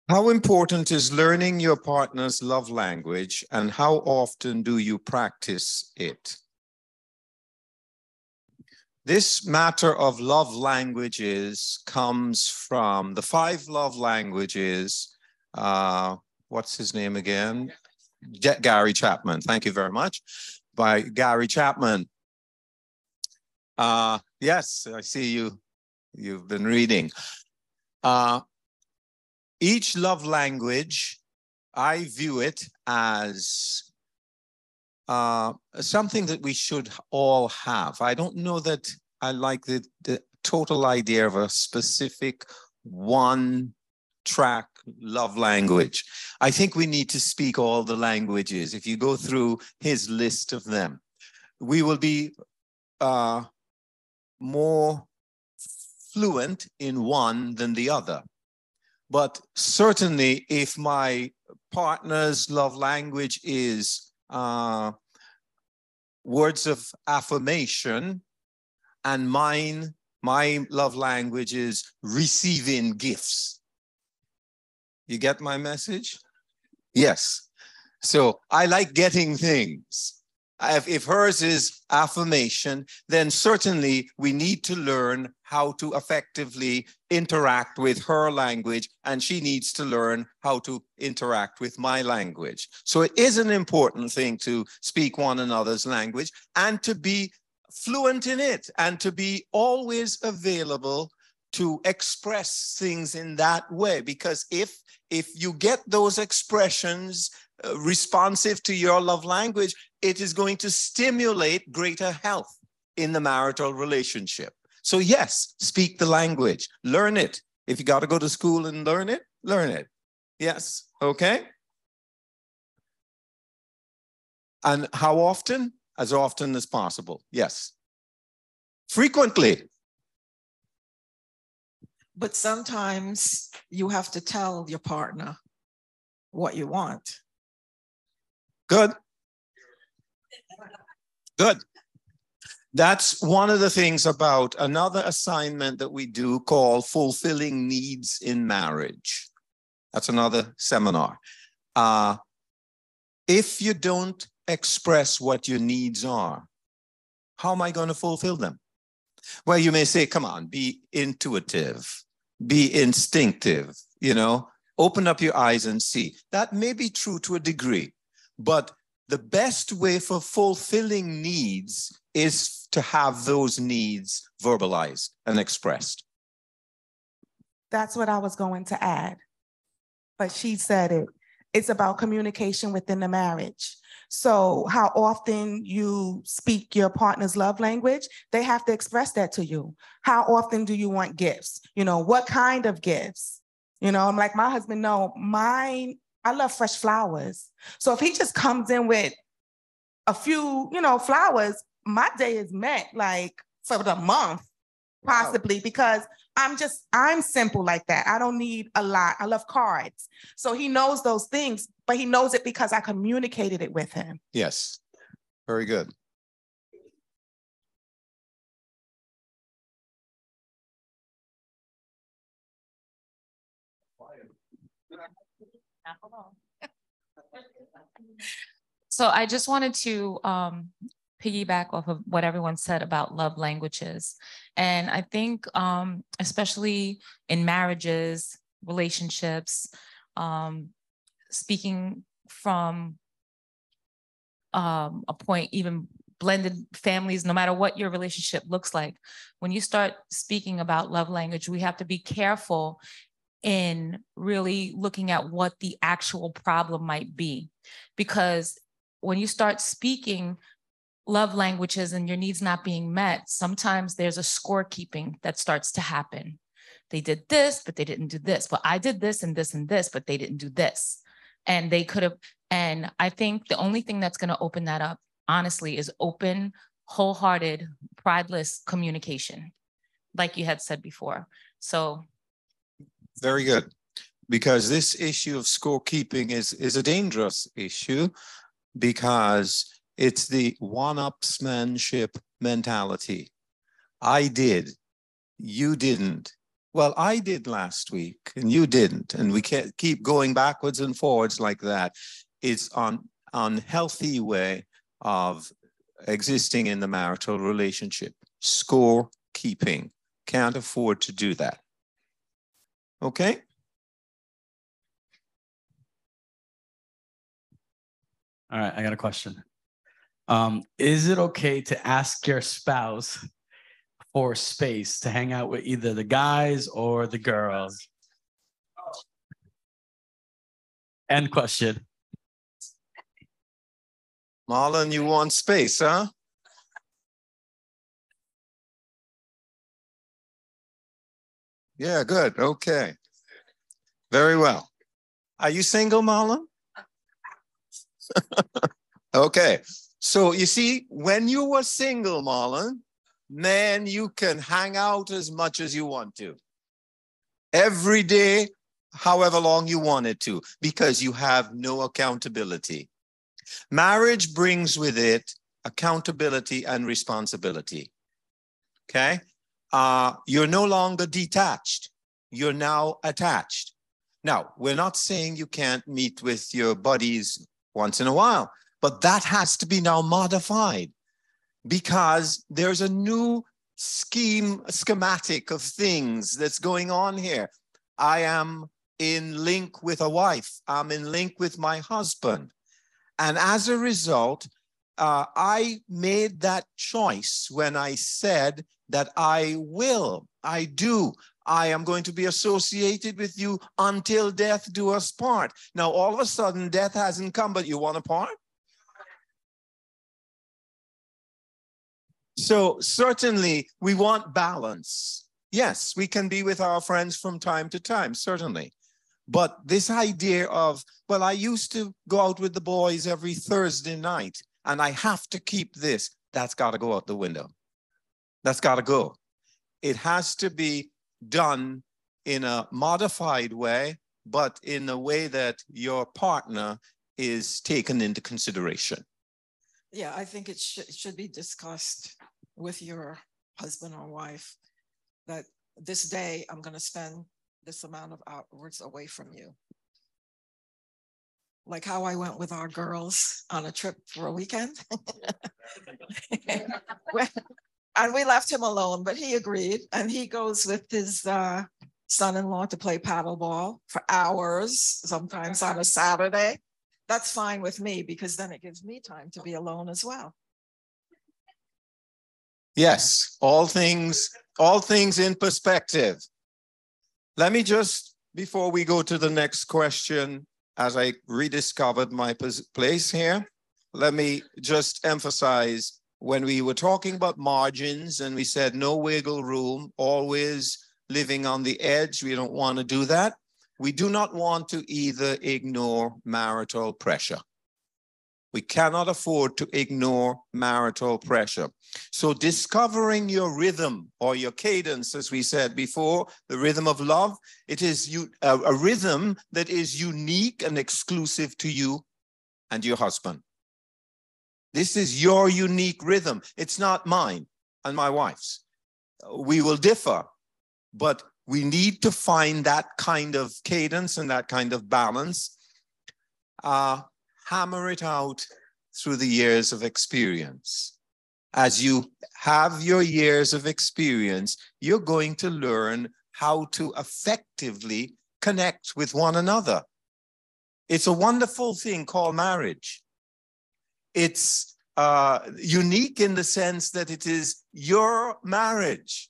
How important is learning your partner's love language and how often do you practice it? This matter of love languages comes from the five love languages. Uh, what's his name again? Gary Chapman. Thank you very much. By Gary Chapman. Uh, yes, I see you. You've been reading. Uh, each love language I view it as uh, something that we should all have. I don't know that I like the, the total idea of a specific one track love language. I think we need to speak all the languages. If you go through his list of them, we will be uh, more fluent in one than the other. But certainly, if my partner's love language is uh, words of affirmation, and mine, my love language is receiving gifts. You get my message? Yes. So I like getting things if, hers is affirmation, then certainly we need to learn how to effectively interact with her language, and she needs to learn how to interact with my language. So it is an important thing to speak one another's language and to be fluent in it and to be always available to express things in that way because if if you get those expressions uh, responsive to your love language it is going to stimulate greater health in the marital relationship. So, yes, speak the language, learn it. If you got to go to school and learn it, learn it. Yes, okay? And how often? As often as possible. Yes. Frequently. But sometimes you have to tell your partner what you want. Good. Good. That's one of the things about another assignment that we do called Fulfilling Needs in Marriage. That's another seminar. Uh, if you don't express what your needs are, how am I going to fulfill them? Well, you may say, come on, be intuitive, be instinctive, you know, open up your eyes and see. That may be true to a degree, but the best way for fulfilling needs is to have those needs verbalized and expressed. That's what I was going to add. But she said it. It's about communication within the marriage. So, how often you speak your partner's love language, they have to express that to you. How often do you want gifts? You know, what kind of gifts? You know, I'm like my husband, no, mine I love fresh flowers. So if he just comes in with a few, you know, flowers, my day is met like for the month, possibly wow. because I'm just, I'm simple like that. I don't need a lot. I love cards. So he knows those things, but he knows it because I communicated it with him. Yes. Very good. so I just wanted to um, piggyback off of what everyone said about love languages. And I think, um, especially in marriages, relationships, um, speaking from um, a point, even blended families, no matter what your relationship looks like, when you start speaking about love language, we have to be careful in really looking at what the actual problem might be. Because when you start speaking love languages and your needs not being met, sometimes there's a scorekeeping that starts to happen. They did this, but they didn't do this. But I did this and this and this, but they didn't do this. And they could have, and I think the only thing that's going to open that up, honestly, is open, wholehearted, prideless communication, like you had said before. So very good. Because this issue of scorekeeping is, is a dangerous issue because it's the one-upsmanship mentality. I did, you didn't. Well, I did last week and you didn't. And we can't keep going backwards and forwards like that. It's an unhealthy way of existing in the marital relationship. Score keeping. Can't afford to do that. Okay? All right, I got a question. Um, is it okay to ask your spouse for space to hang out with either the guys or the girls? End question. Marlon, you want space, huh? Yeah, good. Okay. Very well. Are you single, Marlon? okay. So you see, when you were single, Marlon, man, you can hang out as much as you want to. Every day, however long you wanted to, because you have no accountability. Marriage brings with it accountability and responsibility. Okay? Uh, you're no longer detached, you're now attached. Now, we're not saying you can't meet with your buddies once in a while, but that has to be now modified because there's a new scheme, schematic of things that's going on here. I am in link with a wife, I'm in link with my husband. And as a result, uh, I made that choice when I said that I will, I do, I am going to be associated with you until death do us part. Now, all of a sudden, death hasn't come, but you want to part? So, certainly, we want balance. Yes, we can be with our friends from time to time, certainly. But this idea of, well, I used to go out with the boys every Thursday night and I have to keep this, that's got to go out the window. That's got to go. It has to be done in a modified way, but in a way that your partner is taken into consideration. Yeah, I think it should, it should be discussed with your husband or wife that this day I'm going to spend this amount of hours away from you. Like how I went with our girls on a trip for a weekend. and we left him alone, but he agreed. And he goes with his uh, son-in-law to play paddleball for hours, sometimes on a Saturday. That's fine with me because then it gives me time to be alone as well. Yes, all things, all things in perspective. Let me just, before we go to the next question, as I rediscovered my place here, let me just emphasize when we were talking about margins and we said no wiggle room, always living on the edge, we don't want to do that. We do not want to either ignore marital pressure. We cannot afford to ignore marital pressure. So, discovering your rhythm or your cadence, as we said before, the rhythm of love, it is you, a, a rhythm that is unique and exclusive to you and your husband. This is your unique rhythm. It's not mine and my wife's. We will differ, but we need to find that kind of cadence and that kind of balance. Uh, hammer it out through the years of experience. As you have your years of experience, you're going to learn how to effectively connect with one another. It's a wonderful thing called marriage. It's uh, unique in the sense that it is your marriage.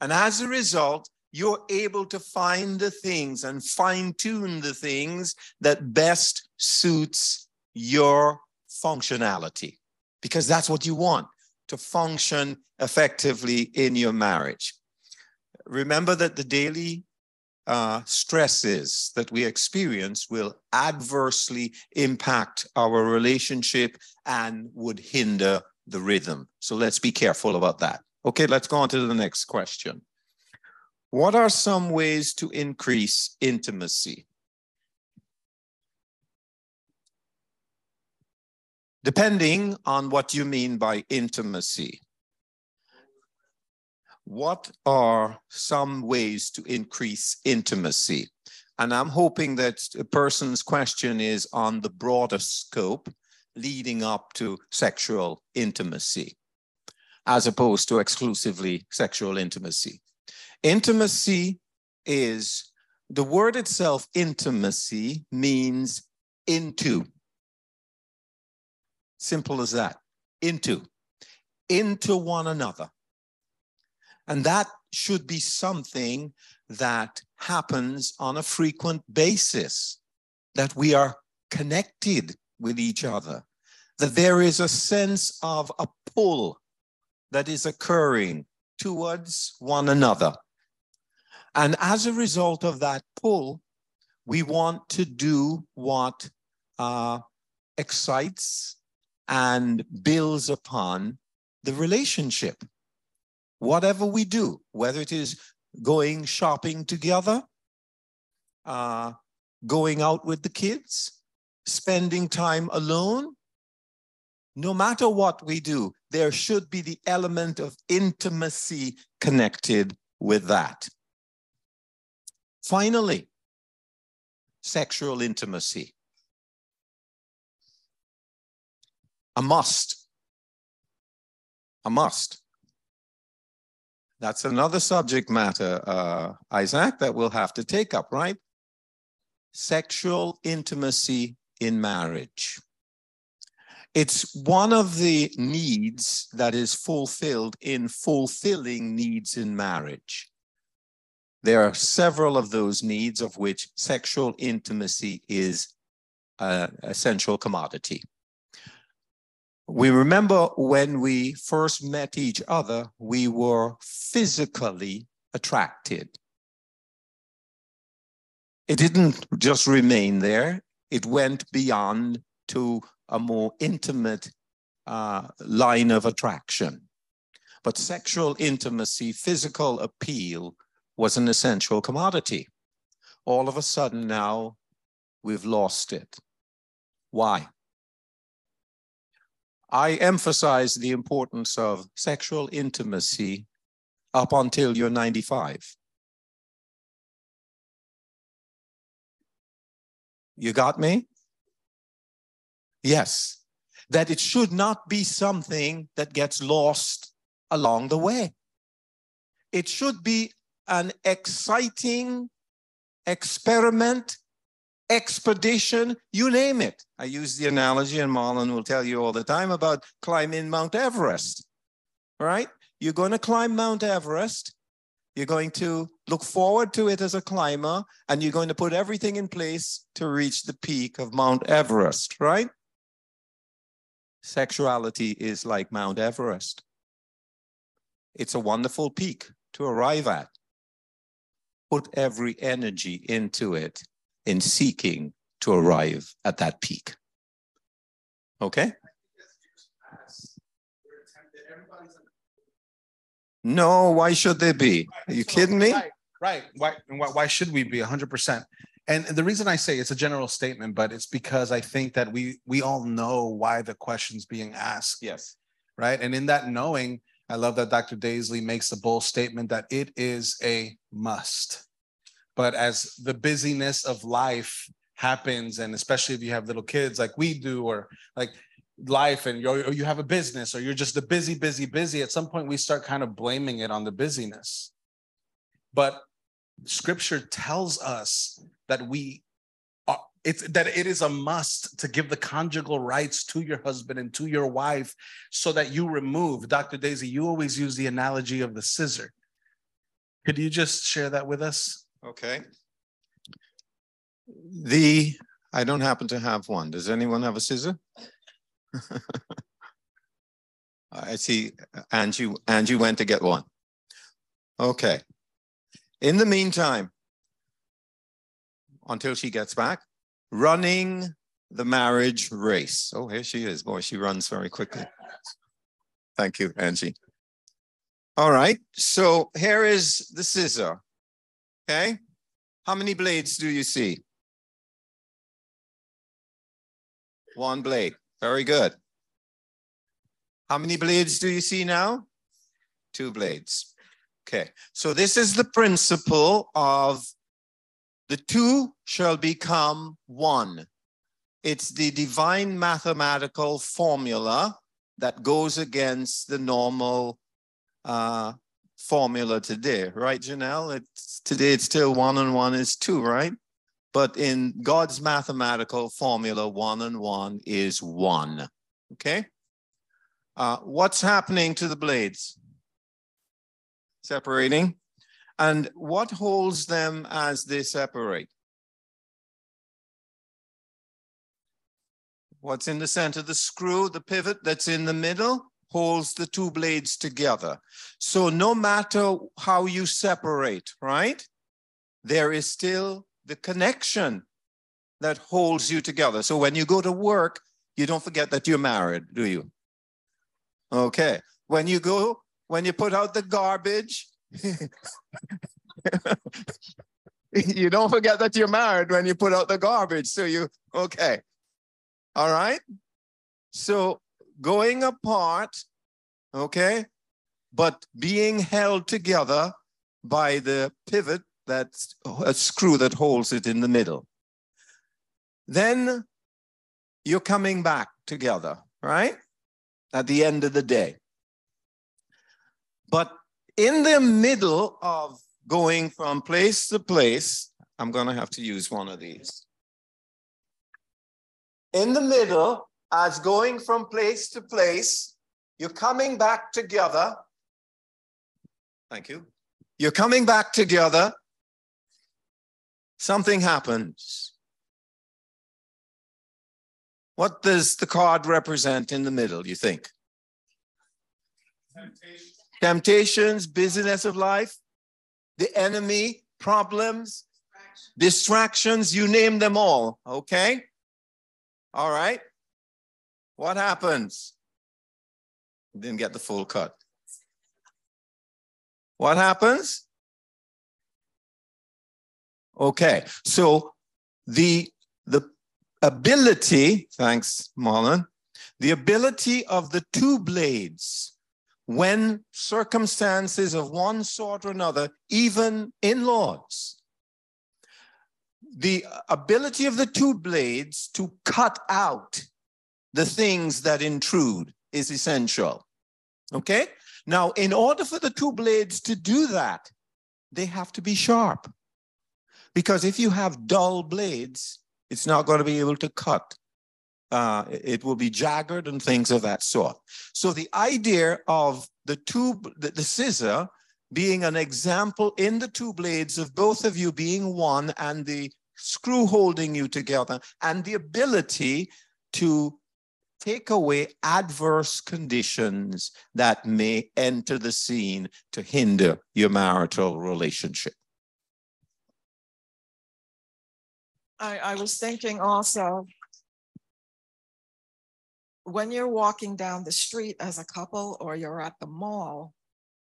And as a result, you're able to find the things and fine tune the things that best suits your functionality because that's what you want to function effectively in your marriage. Remember that the daily uh, stresses that we experience will adversely impact our relationship and would hinder the rhythm. So let's be careful about that. Okay, let's go on to the next question. What are some ways to increase intimacy? Depending on what you mean by intimacy. What are some ways to increase intimacy? And I'm hoping that a person's question is on the broader scope leading up to sexual intimacy, as opposed to exclusively sexual intimacy. Intimacy is the word itself, intimacy, means into. Simple as that. Into, into one another. And that should be something that happens on a frequent basis. that we are connected with each other, that there is a sense of a pull that is occurring towards one another. And as a result of that pull, we want to do what uh, excites and builds upon the relationship. Whatever we do, whether it is going shopping together, uh, going out with the kids, spending time alone, no matter what we do, there should be the element of intimacy connected with that. Finally, sexual intimacy. A must. A must. That's another subject matter, uh, Isaac, that we'll have to take up, right? Sexual intimacy in marriage. It's one of the needs that is fulfilled in fulfilling needs in marriage. There are several of those needs of which sexual intimacy is an essential commodity. We remember when we first met each other, we were physically attracted. It didn't just remain there, it went beyond to a more intimate uh, line of attraction. But sexual intimacy, physical appeal was an essential commodity. All of a sudden now, we've lost it. Why? I emphasize the importance of sexual intimacy up until you're 95. You got me? Yes. That it should not be something that gets lost along the way. It should be an exciting experiment, expedition, you name it. I use the analogy, and Marlon will tell you all the time about climbing Mount Everest. right? You're going to climb Mount Everest. You're going to look forward to it as a climber, and you're going to put everything in place to reach the peak of Mount Everest, right? Sexuality is like Mount Everest. It's a wonderful peak to arrive at put every energy into it in seeking to arrive at that peak. Okay? No, why should they be? Are you kidding me? Right, right. Why, why, why should we be 100%? And the reason I say it's a general statement, but it's because I think that we we all know why the question's being asked. Yes. Right. And in that knowing, I love that Dr. Daisley makes the bold statement that it is a must. But as the busyness of life happens, and especially if you have little kids like we do, or like life and you you have a business or you're just a busy, busy, busy, at some point we start kind of blaming it on the busyness. But scripture tells us that we it's that it is a must to give the conjugal rights to your husband and to your wife so that you remove dr daisley you always use the analogy of the scissor could you just share that with us okay the i don't happen to have one does anyone have a scissor i see uh, angie angie went to get one okay in the meantime until she gets back running the marriage race. Oh, here she is. Boy, she runs very quickly. Thank you, Angie. All right, so here is the scissor. Okay, how many blades do you see? One blade. Very good. How many blades do you see now? Two blades. Okay, so this is the principle of the two shall become one. It's the divine mathematical formula that goes against the normal uh, formula today, right, Janelle? It's, today it's still one and one is two, right? But in God's mathematical formula, one and one is one. Okay? Uh, what's happening to the blades? Separating. And what holds them as they separate? What's in the center? The screw, the pivot that's in the middle holds the two blades together. So no matter how you separate, right? There is still the connection that holds you together. So when you go to work, you don't forget that you're married, do you? Okay. When you go, when you put out the garbage, you don't forget that you're married when you put out the garbage. So you, okay. All right. So going apart, okay, but being held together by the pivot that's a screw that holds it in the middle. Then you're coming back together, right? At the end of the day. But in the middle of going from place to place, I'm going to have to use one of these. In the middle, as going from place to place, you're coming back together. Thank you. You're coming back together. Something happens. What does the card represent in the middle, you think? Temptations, Temptations busyness of life, the enemy, problems, distractions, you name them all, okay? All right. What happens? Didn't get the full cut. What happens? Okay, so the the ability, thanks, Marlon, the ability of the two blades when circumstances of one sort or another, even in laws, the ability of the two blades to cut out the things that intrude is essential. Okay? Now, in order for the two blades to do that, they have to be sharp. Because if you have dull blades, it's not going to be able to cut. Uh, it will be jagged and things of that sort. So the idea of the two, the, the scissor being an example in the two blades of both of you being one and the screw holding you together and the ability to take away adverse conditions that may enter the scene to hinder your marital relationship. I, I was thinking also, when you're walking down the street as a couple or you're at the mall,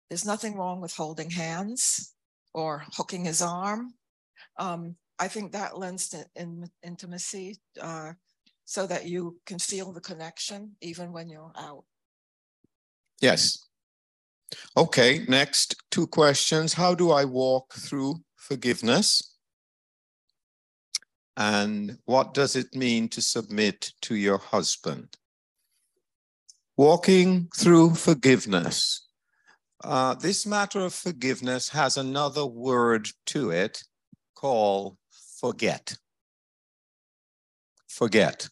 there's nothing wrong with holding hands or hooking his arm. Um, I think that lends to in, intimacy uh, so that you can feel the connection even when you're out. Yes. Okay, next two questions. How do I walk through forgiveness? And what does it mean to submit to your husband? Walking through forgiveness. Uh, this matter of forgiveness has another word to it called forget. Forget.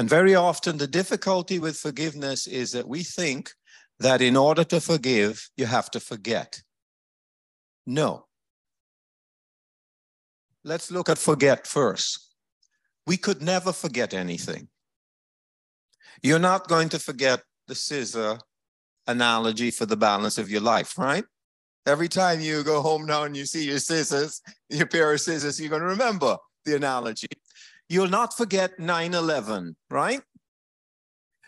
And very often, the difficulty with forgiveness is that we think that in order to forgive, you have to forget. No. Let's look at forget first. We could never forget anything. You're not going to forget the scissor analogy for the balance of your life, right? Every time you go home now and you see your scissors, your pair of scissors, you're going to remember the analogy. You'll not forget 9 11, right?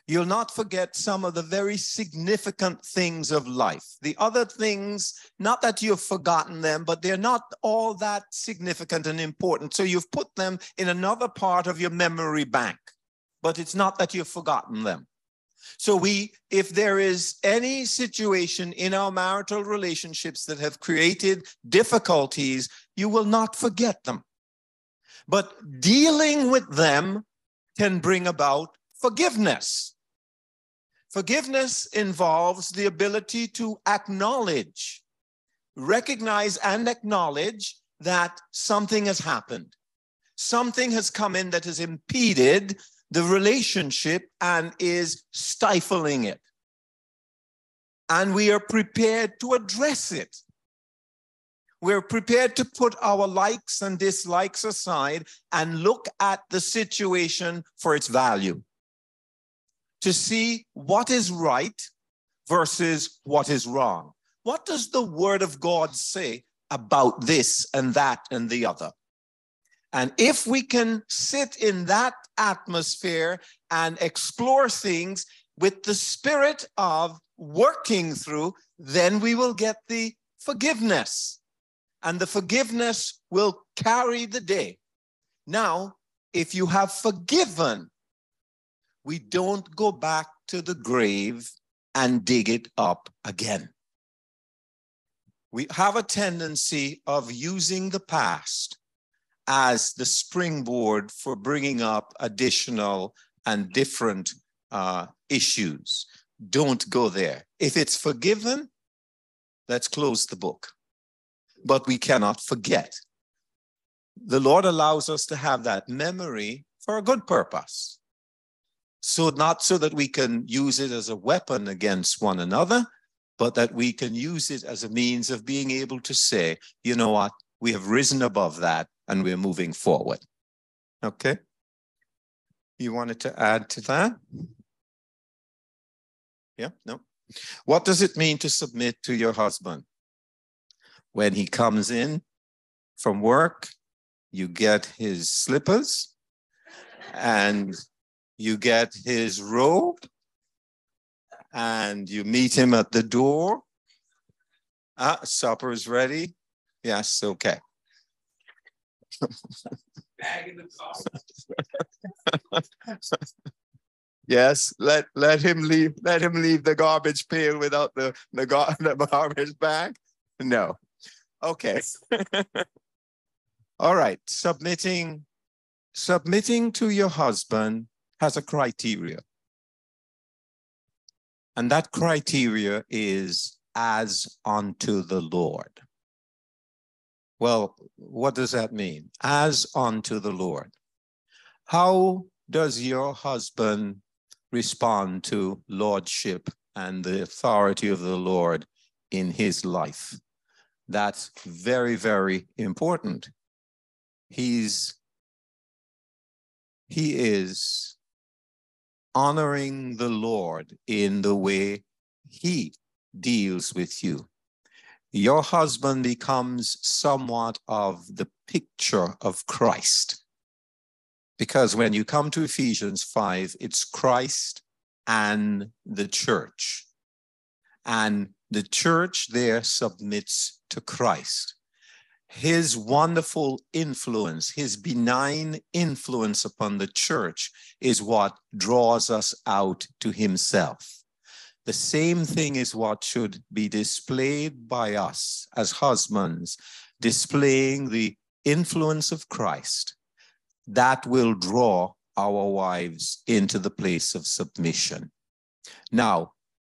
You'll not forget some of the very significant things of life. The other things, not that you've forgotten them, but they're not all that significant and important. So you've put them in another part of your memory bank, but it's not that you've forgotten them. So we, if there is any situation in our marital relationships that have created difficulties, you will not forget them. But dealing with them can bring about forgiveness. Forgiveness involves the ability to acknowledge, recognize, and acknowledge that something has happened. Something has come in that has impeded the relationship and is stifling it. And we are prepared to address it. We're prepared to put our likes and dislikes aside and look at the situation for its value. to see what is right versus what is wrong. What does the word of God say about this and that and the other? And if we can sit in that atmosphere and explore things with the spirit of working through, then we will get the forgiveness. And the forgiveness will carry the day. Now, if you have forgiven, we don't go back to the grave and dig it up again. We have a tendency of using the past as the springboard for bringing up additional and different uh, issues. Don't go there. If it's forgiven, let's close the book. But we cannot forget. The Lord allows us to have that memory for a good purpose. So, not so that we can use it as a weapon against one another, but that we can use it as a means of being able to say, you know what, we have risen above that and we're moving forward. Okay? You wanted to add to that? Yeah, no. What does it mean to submit to your husband? When he comes in from work, you get his slippers and you get his robe and you meet him at the door. Ah, supper is ready. Yes, okay. yes, let let him leave. Let him leave the garbage pail without the the, gar- the garbage bag. No. Okay. All right. Submitting submitting to your husband has a criteria. And that criteria is as unto the Lord. Well, what does that mean? As unto the Lord. How does your husband respond to lordship and the authority of the Lord in his life? That's very, very important. He's he is honoring the Lord in the way he deals with you. Your husband becomes somewhat of the picture of Christ. Because when you come to Ephesians 5, it's Christ and the church. And the church there submits to Christ his wonderful influence, his benign influence upon the church is what draws us out to himself. The same thing is what should be displayed by us as husbands, displaying the influence of Christ that will draw our wives into the place of submission. Now,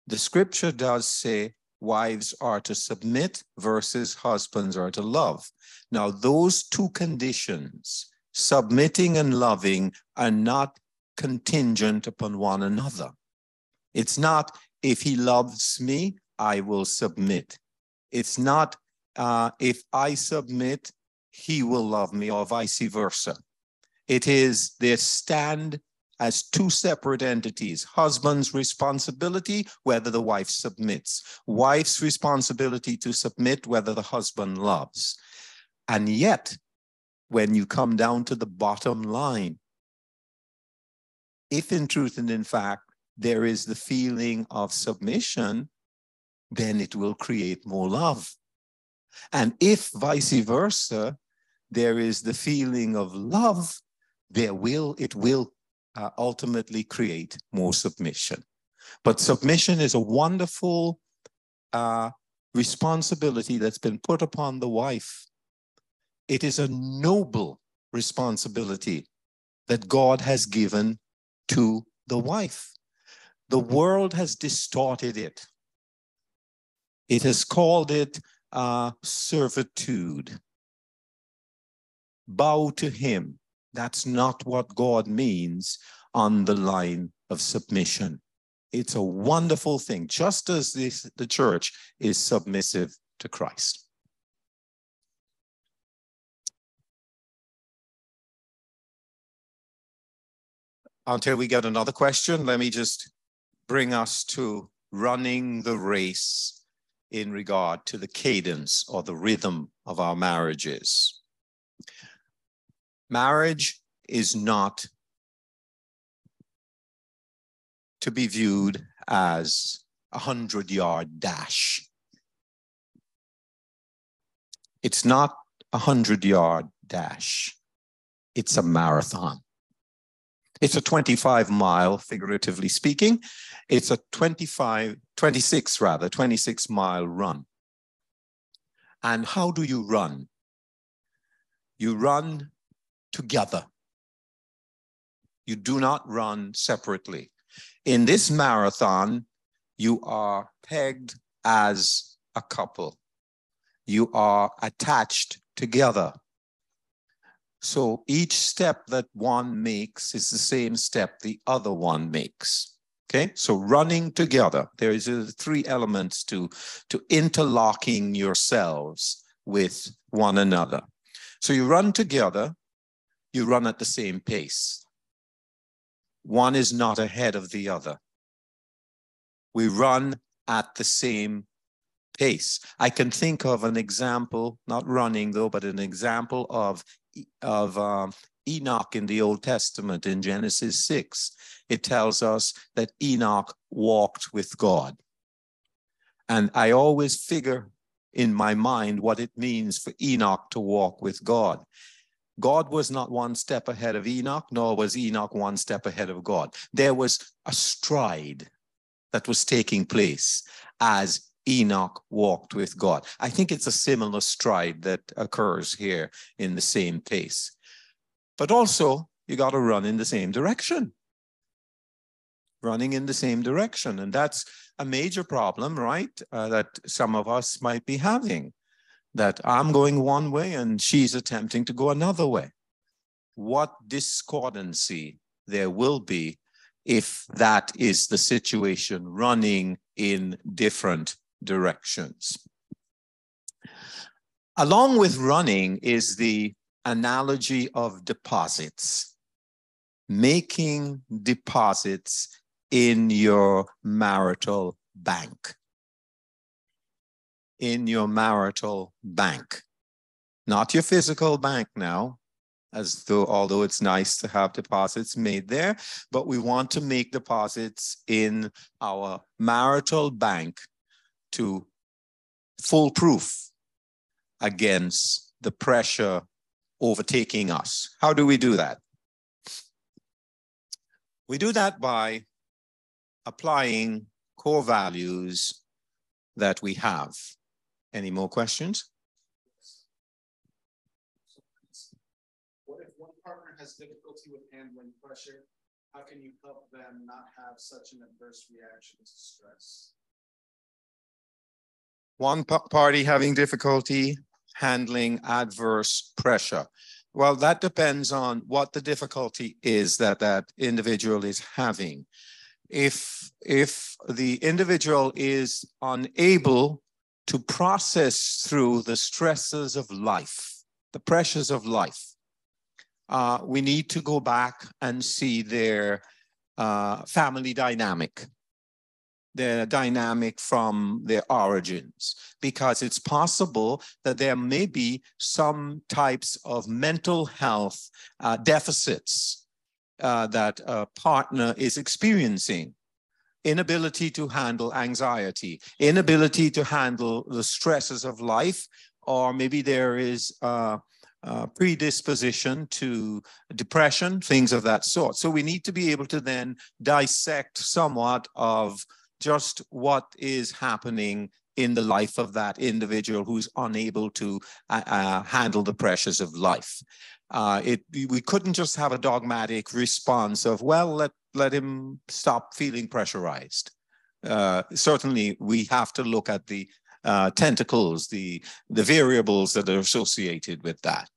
the scripture does say wives are to submit versus husbands are to love. Now, those two conditions, submitting and loving, are not contingent upon one another. It's not, if he loves me, I will submit. It's not, uh, if I submit, he will love me, or vice versa. It is their stand as two separate entities husband's responsibility whether the wife submits wife's responsibility to submit whether the husband loves. And yet when you come down to the bottom line if in truth and in fact there is the feeling of submission then it will create more love. And if vice versa there is the feeling of love there will it will uh, ultimately create more submission. But submission is a wonderful uh, responsibility that's been put upon the wife. It is a noble responsibility that God has given to the wife. The world has distorted it. It has called it uh, servitude. Bow to him. That's not what God means on the line of submission. It's a wonderful thing, just as this, the church is submissive to Christ. until we get another question, let me just bring us to running the race in regard to the cadence or the rhythm of our marriages. Marriage is not to be viewed as a hundred yard dash. It's not a hundred yard dash. It's a marathon. It's a 25 mile, figuratively speaking. It's a 25, 26 rather, 26 mile run. And how do you run? You run together. You do not run separately. In this marathon, you are pegged as a couple. You are attached together. So each step that one makes is the same step the other one makes. Okay, so running together, there is three elements to, to interlocking yourselves with one another. So you run together, you run at the same pace. One is not ahead of the other. We run at the same pace. I can think of an example, not running though, but an example of of um, Enoch in the Old Testament in Genesis 6, it tells us that Enoch walked with God. And I always figure in my mind what it means for Enoch to walk with God. God was not one step ahead of Enoch, nor was Enoch one step ahead of God. There was a stride that was taking place as Enoch walked with God. I think it's a similar stride that occurs here in the same pace. But also, you got to run in the same direction. Running in the same direction. And that's a major problem, right? Uh, that some of us might be having. That I'm going one way and she's attempting to go another way. What discordancy there will be if that is the situation running in different directions. Along with running is the analogy of deposits, making deposits in your marital bank. In your marital bank. Not your physical bank now, as though although it's nice to have deposits made there, but we want to make deposits in our marital bank to foolproof against the pressure overtaking us. How do we do that? We do that by applying core values that we have. Any more questions? What if one partner has difficulty with handling pressure? How can you help them not have such an adverse reaction to stress? one party having difficulty handling adverse pressure. Well, that depends on what the difficulty is that that individual is having. If, if the individual is unable to process through the stresses of life, the pressures of life, uh, we need to go back and see their uh, family dynamic their dynamic from their origins because it's possible that there may be some types of mental health uh, deficits uh, that a partner is experiencing inability to handle anxiety inability to handle the stresses of life or maybe there is uh, predisposition to depression, things of that sort. So we need to be able to then dissect somewhat of just what is happening in the life of that individual who's unable to uh, uh, handle the pressures of life. Uh, it we couldn't just have a dogmatic response of well let let him stop feeling pressurized. Uh, certainly, we have to look at the uh, tentacles, the the variables that are associated with that.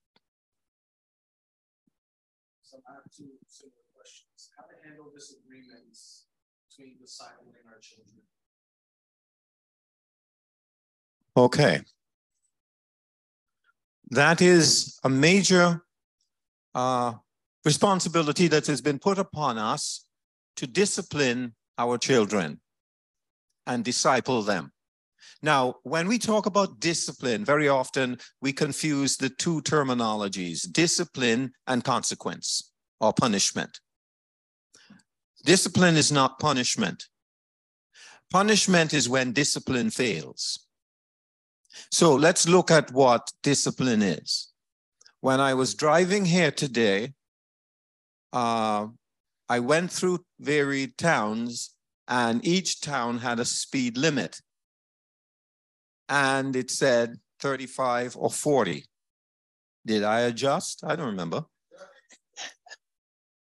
So I have two similar questions: How to handle disagreements between our children? Okay. That is a major uh, responsibility that has been put upon us to discipline our children and disciple them. Now, when we talk about discipline, very often we confuse the two terminologies, discipline and consequence or punishment. Discipline is not punishment. Punishment is when discipline fails. So let's look at what discipline is. When I was driving here today, uh, I went through varied towns, and each town had a speed limit. And it said 35 or 40. Did I adjust? I don't remember.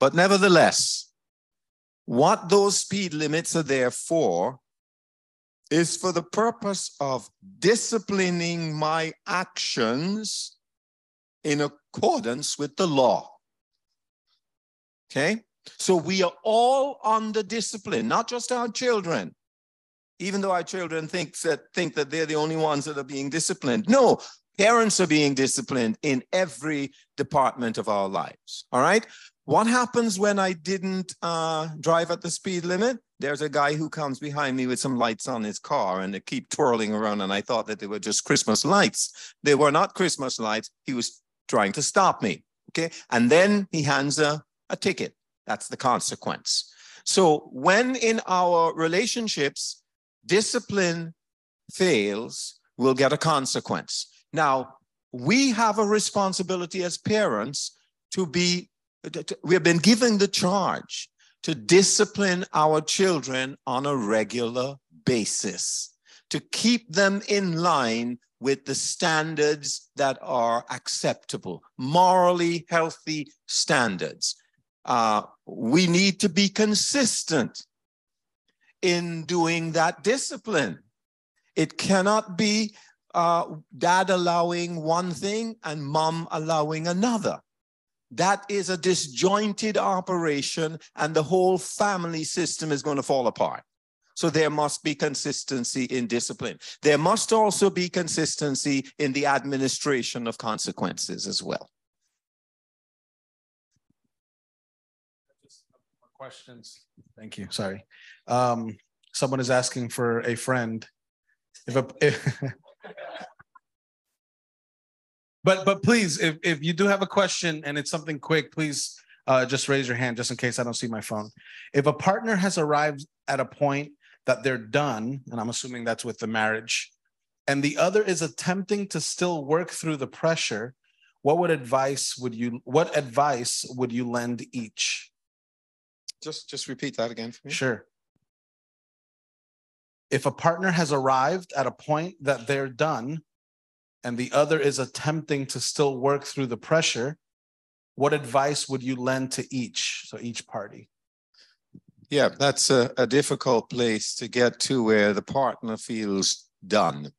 But nevertheless, what those speed limits are there for is for the purpose of disciplining my actions in accordance with the law. Okay? So we are all under discipline, not just our children. Even though our children think that, think that they're the only ones that are being disciplined. No, parents are being disciplined in every department of our lives. All right? What happens when I didn't uh, drive at the speed limit? There's a guy who comes behind me with some lights on his car and they keep twirling around. And I thought that they were just Christmas lights. They were not Christmas lights. He was trying to stop me. Okay. And then he hands a, a ticket. That's the consequence. So when in our relationships, discipline fails, we'll get a consequence. Now, we have a responsibility as parents to be, we have been given the charge to discipline our children on a regular basis, to keep them in line with the standards that are acceptable, morally healthy standards. Uh, we need to be consistent in doing that discipline. It cannot be uh, dad allowing one thing and mom allowing another. That is a disjointed operation, and the whole family system is going to fall apart. So there must be consistency in discipline. There must also be consistency in the administration of consequences as well. Questions. Thank you. Sorry. Um, someone is asking for a friend. If a if, but but please, if if you do have a question and it's something quick, please uh, just raise your hand just in case I don't see my phone. If a partner has arrived at a point that they're done, and I'm assuming that's with the marriage, and the other is attempting to still work through the pressure, what would advice would you what advice would you lend each? Just, just repeat that again for me. Sure. If a partner has arrived at a point that they're done and the other is attempting to still work through the pressure, what advice would you lend to each? So each party. Yeah, that's a, a difficult place to get to where the partner feels done.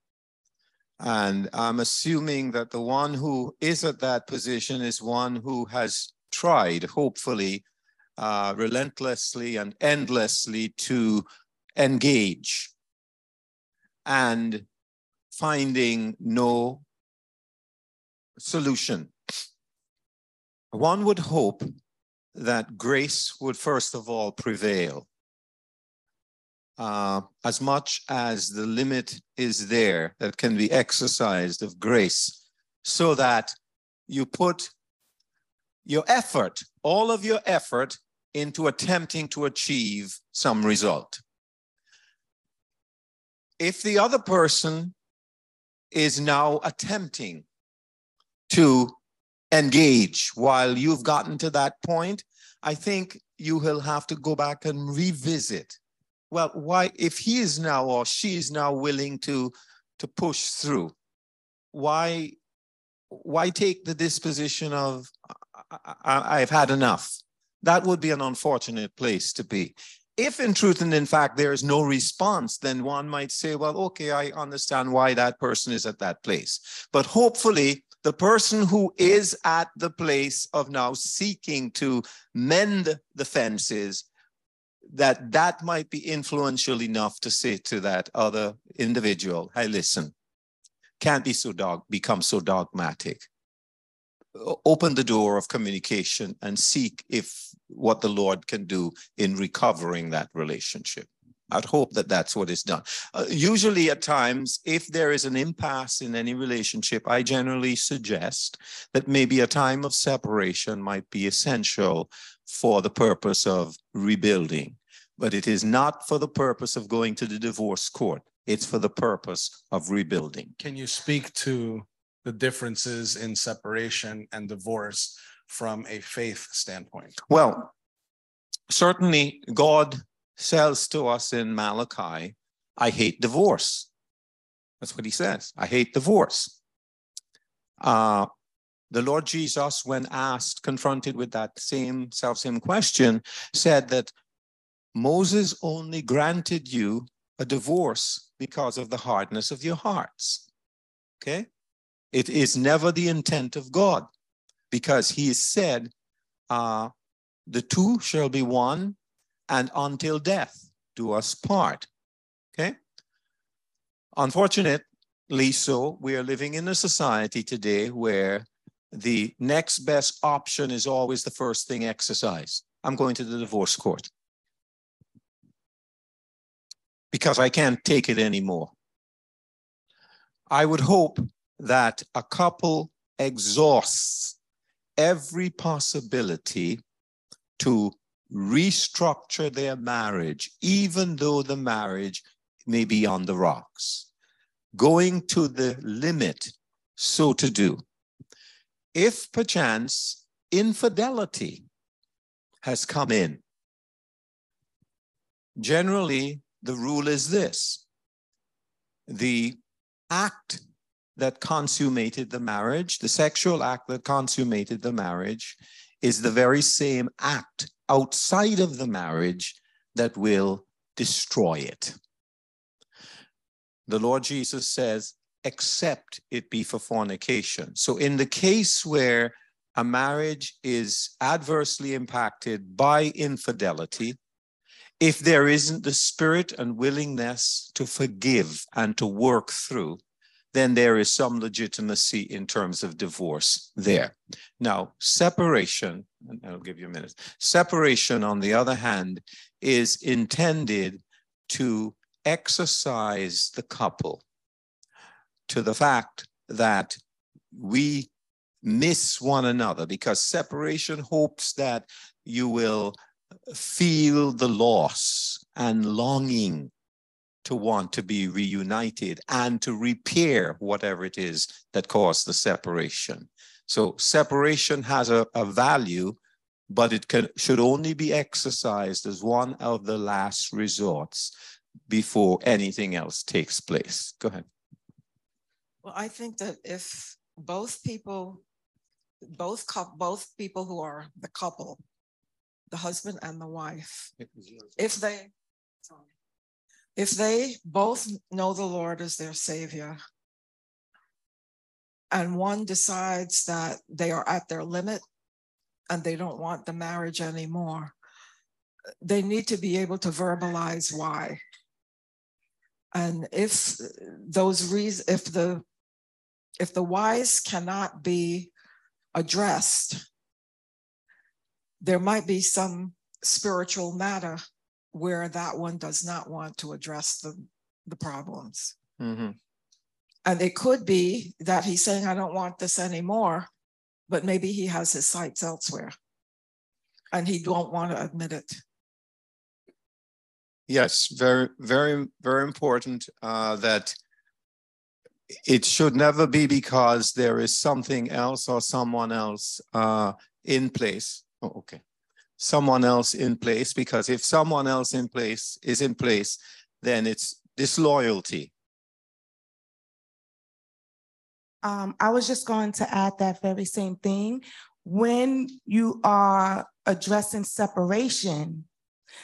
And I'm assuming that the one who is at that position is one who has tried, hopefully, uh, relentlessly and endlessly to engage and finding no solution. One would hope that grace would first of all prevail. Uh, as much as the limit is there that can be exercised of grace, so that you put your effort, all of your effort, into attempting to achieve some result. If the other person is now attempting to engage while you've gotten to that point, I think you will have to go back and revisit. Well, why, if he is now or she is now willing to, to push through, why, why take the disposition of, I, I've had enough? that would be an unfortunate place to be. If in truth and in fact there is no response, then one might say, well, okay, I understand why that person is at that place. But hopefully, the person who is at the place of now seeking to mend the fences, that that might be influential enough to say to that other individual, hey, listen, can't be so dog, become so dogmatic. Open the door of communication and seek if what the Lord can do in recovering that relationship. I'd hope that that's what is done. Uh, usually, at times, if there is an impasse in any relationship, I generally suggest that maybe a time of separation might be essential for the purpose of rebuilding. But it is not for the purpose of going to the divorce court. It's for the purpose of rebuilding. Can you speak to the differences in separation and divorce from a faith standpoint? Well, certainly God says to us in Malachi, I hate divorce. That's what he says. I hate divorce. Uh, the Lord Jesus, when asked, confronted with that same self same question, said that Moses only granted you a divorce because of the hardness of your hearts. Okay? It is never the intent of God because he said, uh, the two shall be one, and until death do us part. Okay? Unfortunately, so we are living in a society today where the next best option is always the first thing exercised. I'm going to the divorce court because I can't take it anymore. I would hope that a couple exhausts every possibility to restructure their marriage, even though the marriage may be on the rocks, going to the limit, so to do. If perchance infidelity has come in, generally the rule is this the act that consummated the marriage, the sexual act that consummated the marriage, is the very same act outside of the marriage that will destroy it. The Lord Jesus says, except it be for fornication. So, in the case where a marriage is adversely impacted by infidelity, if there isn't the spirit and willingness to forgive and to work through, then there is some legitimacy in terms of divorce there. Now, separation, and I'll give you a minute. Separation, on the other hand, is intended to exercise the couple to the fact that we miss one another because separation hopes that you will feel the loss and longing to want to be reunited and to repair whatever it is that caused the separation. So separation has a, a value, but it can, should only be exercised as one of the last resorts before anything else takes place. Go ahead. Well, I think that if both people, both both people who are the couple, the husband and the wife, if they, sorry, if they both know the Lord as their savior, and one decides that they are at their limit and they don't want the marriage anymore, they need to be able to verbalize why. And if those reasons, if the if the whys cannot be addressed, there might be some spiritual matter where that one does not want to address the, the problems. Mhm. And it could be that he's saying, I don't want this anymore, but maybe he has his sights elsewhere. And he don't want to admit it. Yes, very, very, very important uh, that it should never be because there is something else or someone else uh, in place. Oh, okay. Someone else in place, because if someone else in place is in place, then it's disloyalty. Um, I was just going to add that very same thing. When you are addressing separation,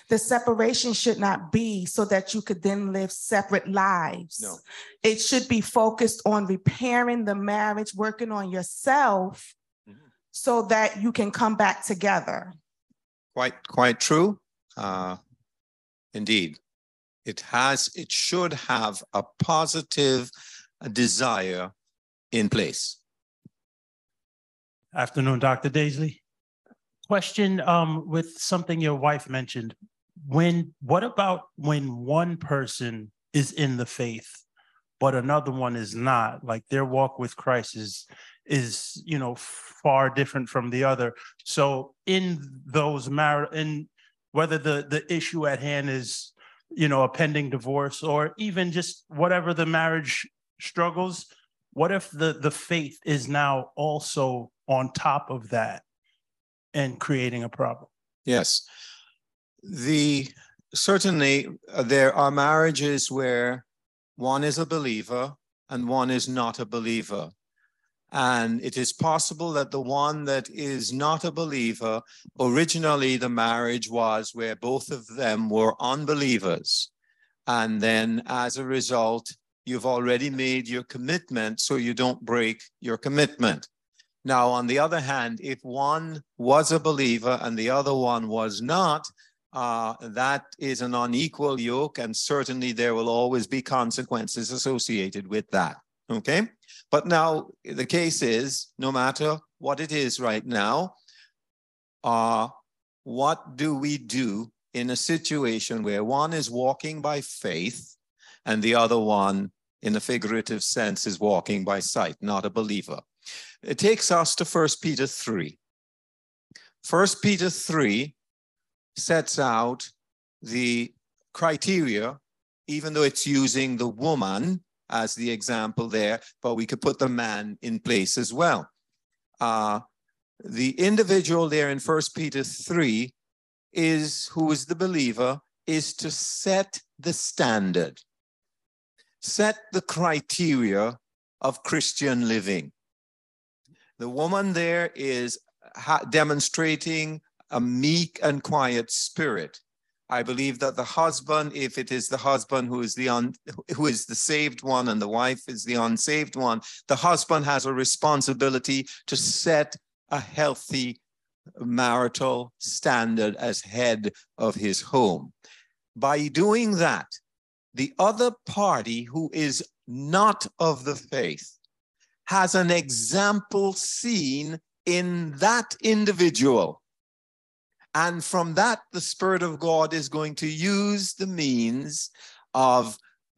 the separation should not be so that you could then live separate lives. No. It should be focused on repairing the marriage, working on yourself Mhm. so that you can come back together. Quite, quite true. Uh, indeed, it has, it should have a positive desire in place. Afternoon, Dr. Daisley. Question um, with something your wife mentioned. When what about when one person is in the faith, but another one is not? Like their walk with Christ is is you know far different from the other. So in those mar in whether the the issue at hand is you know a pending divorce or even just whatever the marriage struggles, what if the the faith is now also on top of that and creating a problem? Yes. The certainly uh, there are marriages where one is a believer and one is not a believer. And it is possible that the one that is not a believer, originally the marriage was where both of them were unbelievers. And then as a result, you've already made your commitment so you don't break your commitment. Now, on the other hand, if one was a believer and the other one was not, uh, that is an unequal yoke, and certainly there will always be consequences associated with that. Okay? But now the case is no matter what it is right now, uh, what do we do in a situation where one is walking by faith and the other one, in a figurative sense, is walking by sight, not a believer? It takes us to 1 Peter 3. 1 Peter 3 sets out the criteria, even though it's using the woman as the example there, but we could put the man in place as well. Uh, the individual there in First Peter 3 is who is the believer, is to set the standard, set the criteria of Christian living. The woman there is demonstrating a meek and quiet spirit. I believe that the husband, if it is the husband who is the un, who is the saved one and the wife is the unsaved one, the husband has a responsibility to set a healthy marital standard as head of his home. By doing that, the other party who is not of the faith has an example seen in that individual and from that, the Spirit of God is going to use the means of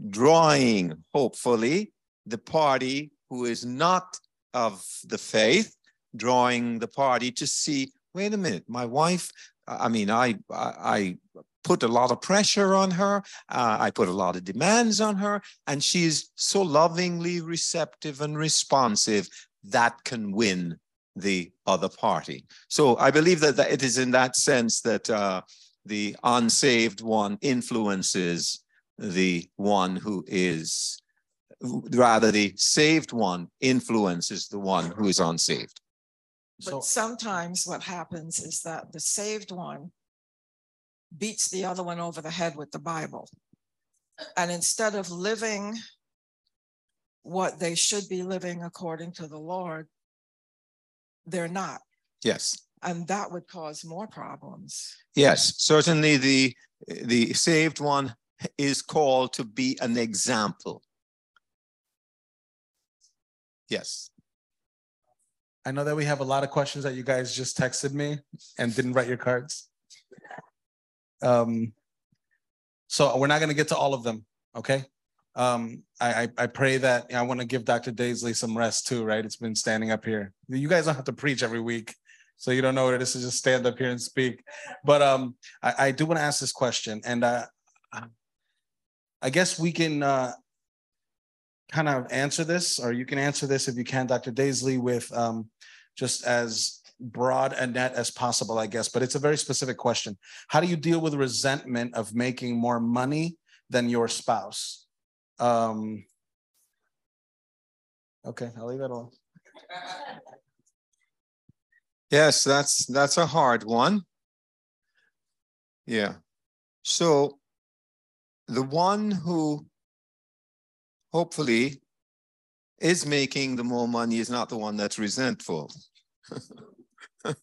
drawing, hopefully, the party who is not of the faith, drawing the party to see, wait a minute, my wife, I mean, I, I, put a lot of pressure on her. Uh, I put a lot of demands on her, and she's so lovingly receptive and responsive that can win the other party. So I believe that, that it is in that sense that uh, the unsaved one influences the one who is, rather, the saved one influences the one who is unsaved. But sometimes what happens is that the saved one beats the other one over the head with the Bible. And instead of living what they should be living according to the Lord, they're not. Yes. And that would cause more problems. Yes, certainly the the saved one is called to be an example. Yes. I know that we have a lot of questions that you guys just texted me and didn't write your cards. Um, so we're not going to get to all of them, okay? Um, I, I pray that I want to give Dr. Daisley some rest too, right? It's been standing up here. You guys don't have to preach every week, so you don't know what it is to just stand up here and speak. But um, I, I do want to ask this question, and uh, I guess we can uh, kind of answer this, or you can answer this if you can, Dr. Daisley, with um, just as broad a net as possible, I guess. But it's a very specific question. How do you deal with resentment of making more money than your spouse? Um, okay, I'll leave that alone. Yes, that's that's a hard one. Yeah. So the one who hopefully is making the more money is not the one that's resentful.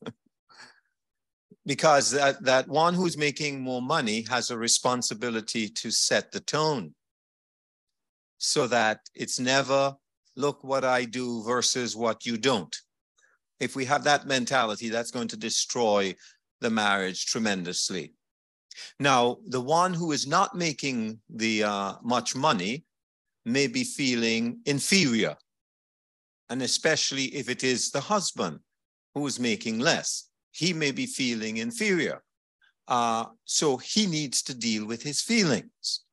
because that, that one who's making more money has a responsibility to set the tone so that it's never look what I do versus what you don't. If we have that mentality, that's going to destroy the marriage tremendously. Now, the one who is not making the uh, much money may be feeling inferior, and especially if it is the husband who is making less, he may be feeling inferior. Uh, so he needs to deal with his feelings.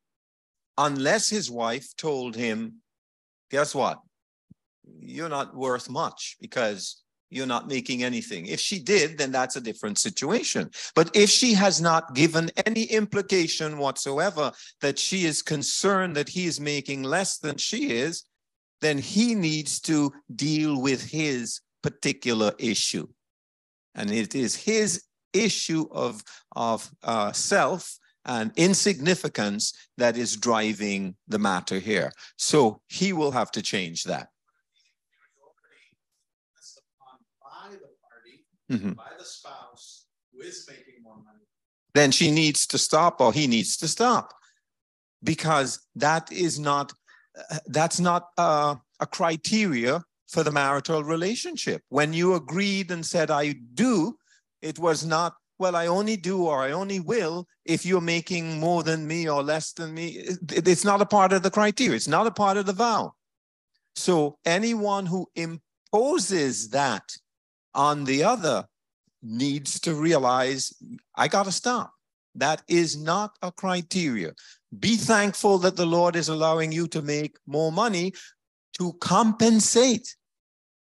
Unless his wife told him, guess what? You're not worth much because you're not making anything. If she did, then that's a different situation. But if she has not given any implication whatsoever that she is concerned that he is making less than she is, then he needs to deal with his particular issue. And it is his issue of, of uh, self and insignificance that is driving the matter here. So he will have to change that. Mhm. money. Then she needs to stop or he needs to stop because that is not uh, that's not uh, a criteria for the marital relationship. When you agreed and said I do, it was not well I only do or I only will if you're making more than me or less than me. It's not a part of the criteria. It's not a part of the vow. So anyone who imposes that on the other needs to realize I got to stop. That is not a criteria. Be thankful that the Lord is allowing you to make more money to compensate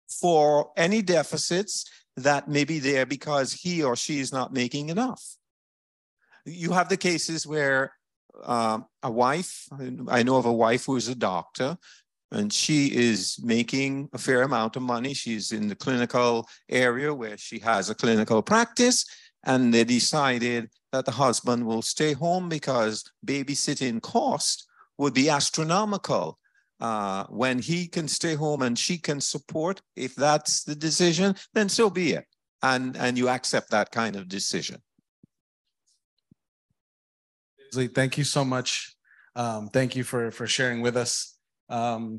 for any deficits that may be there because he or she is not making enough. You have the cases where um, a wife, I know of a wife who is a doctor, and she is making a fair amount of money. She's in the clinical area where she has a clinical practice, and they decided that the husband will stay home because babysitting cost would be astronomical. Uh, when he can stay home and she can support, if that's the decision, then so be it. And, and you accept that kind of decision. Thank you so much. Um, thank you for for sharing with us. Um,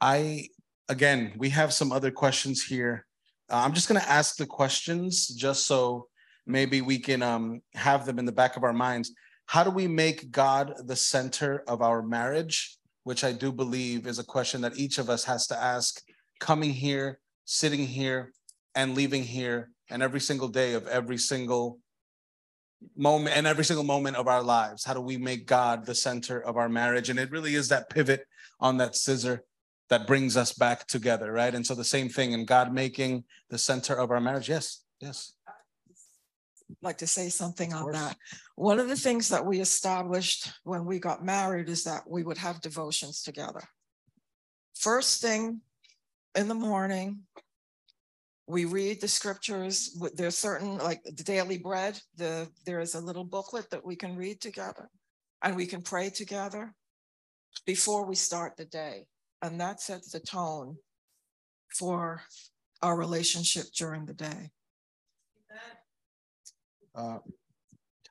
I again, we have some other questions here. Uh, I'm just going to ask the questions just so maybe we can um, have them in the back of our minds. How do we make God the center of our marriage? Which I do believe is a question that each of us has to ask coming here, sitting here, and leaving here, and every single day of every single moment and every single moment of our lives. How do we make God the center of our marriage? And it really is that pivot on that scissor that brings us back together, right? And so the same thing in God making the center of our marriage. Yes, yes. Like to say something on that. One of the things that we established when we got married is that we would have devotions together. First thing in the morning, we read the scriptures. There's certain, like the daily bread, the, there is a little booklet that we can read together and we can pray together before we start the day. And that sets the tone for our relationship during the day. Uh,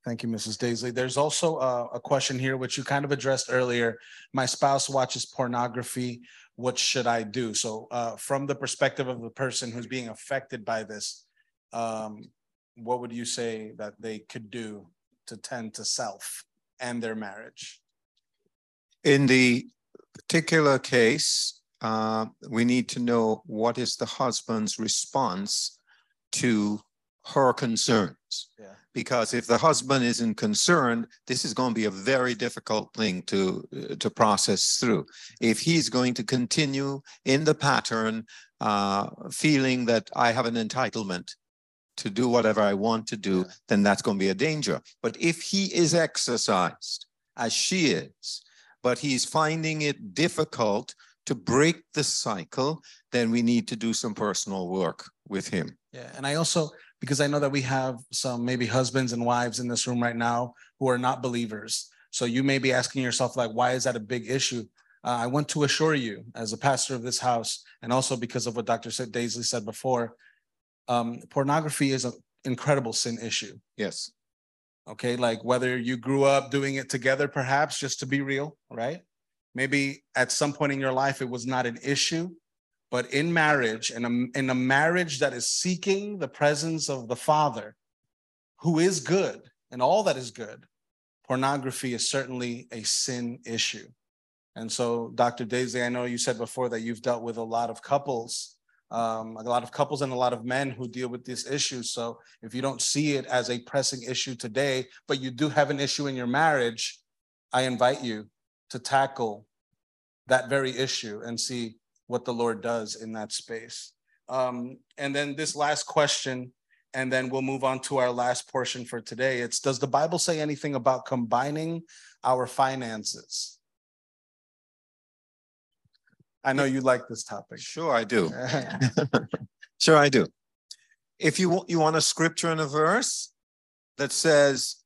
Thank you, Mrs. Daisley. There's also a, a question here, which you kind of addressed earlier. My spouse watches pornography. What should I do? So uh, from the perspective of the person who's being affected by this, um, what would you say that they could do to tend to self and their marriage? In the particular case, uh, we need to know what is the husband's response to her concerns. Yeah. Because if the husband isn't concerned, this is going to be a very difficult thing to, uh, to process through. If he's going to continue in the pattern, uh, feeling that I have an entitlement to do whatever I want to do, then that's going to be a danger. But if he is exercised, as she is, but he's finding it difficult to break the cycle, then we need to do some personal work with him. Yeah, and I also, because I know that we have some maybe husbands and wives in this room right now who are not believers. So you may be asking yourself, like, why is that a big issue? Uh, I want to assure you, as a pastor of this house, and also because of what Dr. Daisley said before, um, pornography is an incredible sin issue. Yes. Okay, like whether you grew up doing it together, perhaps just to be real, right? Maybe at some point in your life it was not an issue, But in marriage, in a, in a marriage that is seeking the presence of the Father, who is good and all that is good, pornography is certainly a sin issue. And so, Dr. Daisley, I know you said before that you've dealt with a lot of couples, um, a lot of couples and a lot of men who deal with this issue. So, if you don't see it as a pressing issue today, but you do have an issue in your marriage, I invite you to tackle that very issue and see what the Lord does in that space. Um, and then this last question, and then we'll move on to our last portion for today. It's Does the Bible say anything about combining our finances? I know you like this topic. Sure, I do. sure, I do. If you want, you want a scripture and a verse that says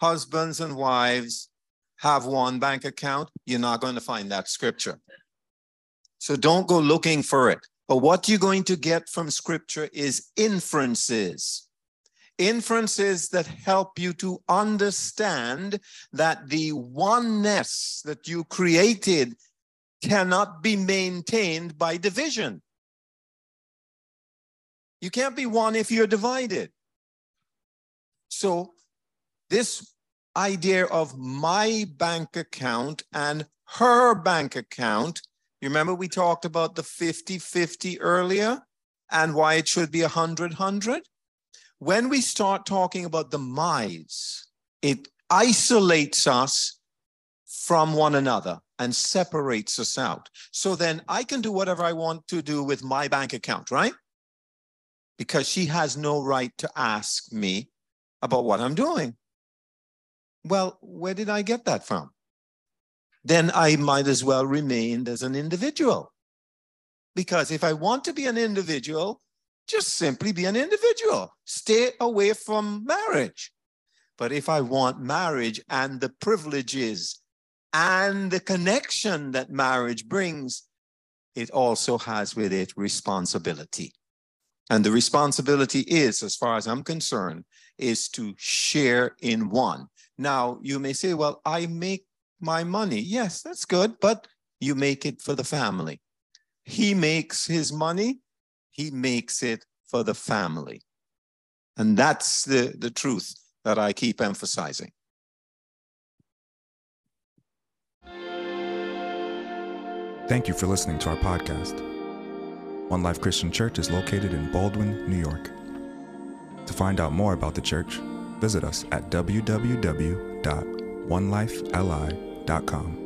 husbands and wives have one bank account, you're not going to find that scripture. So don't go looking for it. But what you're going to get from scripture is inferences. Inferences that help you to understand that the oneness that you created cannot be maintained by division. You can't be one if you're divided. So, this idea of my bank account and her bank account, you remember we talked about the 50 50 earlier and why it should be 100 100? When we start talking about the my's, it isolates us from one another and separates us out. So then I can do whatever I want to do with my bank account, right? Because she has no right to ask me about what I'm doing. Well, where did I get that from? Then I might as well remain as an individual. Because if I want to be an individual, just simply be an individual. Stay away from marriage. But if I want marriage and the privileges and the connection that marriage brings, it also has with it responsibility. And the responsibility is, as far as I'm concerned, is to share in one. Now, you may say, well, I make my money. Yes, that's good, but you make it for the family. He makes his money, he makes it for the family. And that's the, the truth that I keep emphasizing. Thank you for listening to our podcast. One Life Christian Church is located in Baldwin, New York. To find out more about the church, visit us at www.onelifeli.com gmail.com.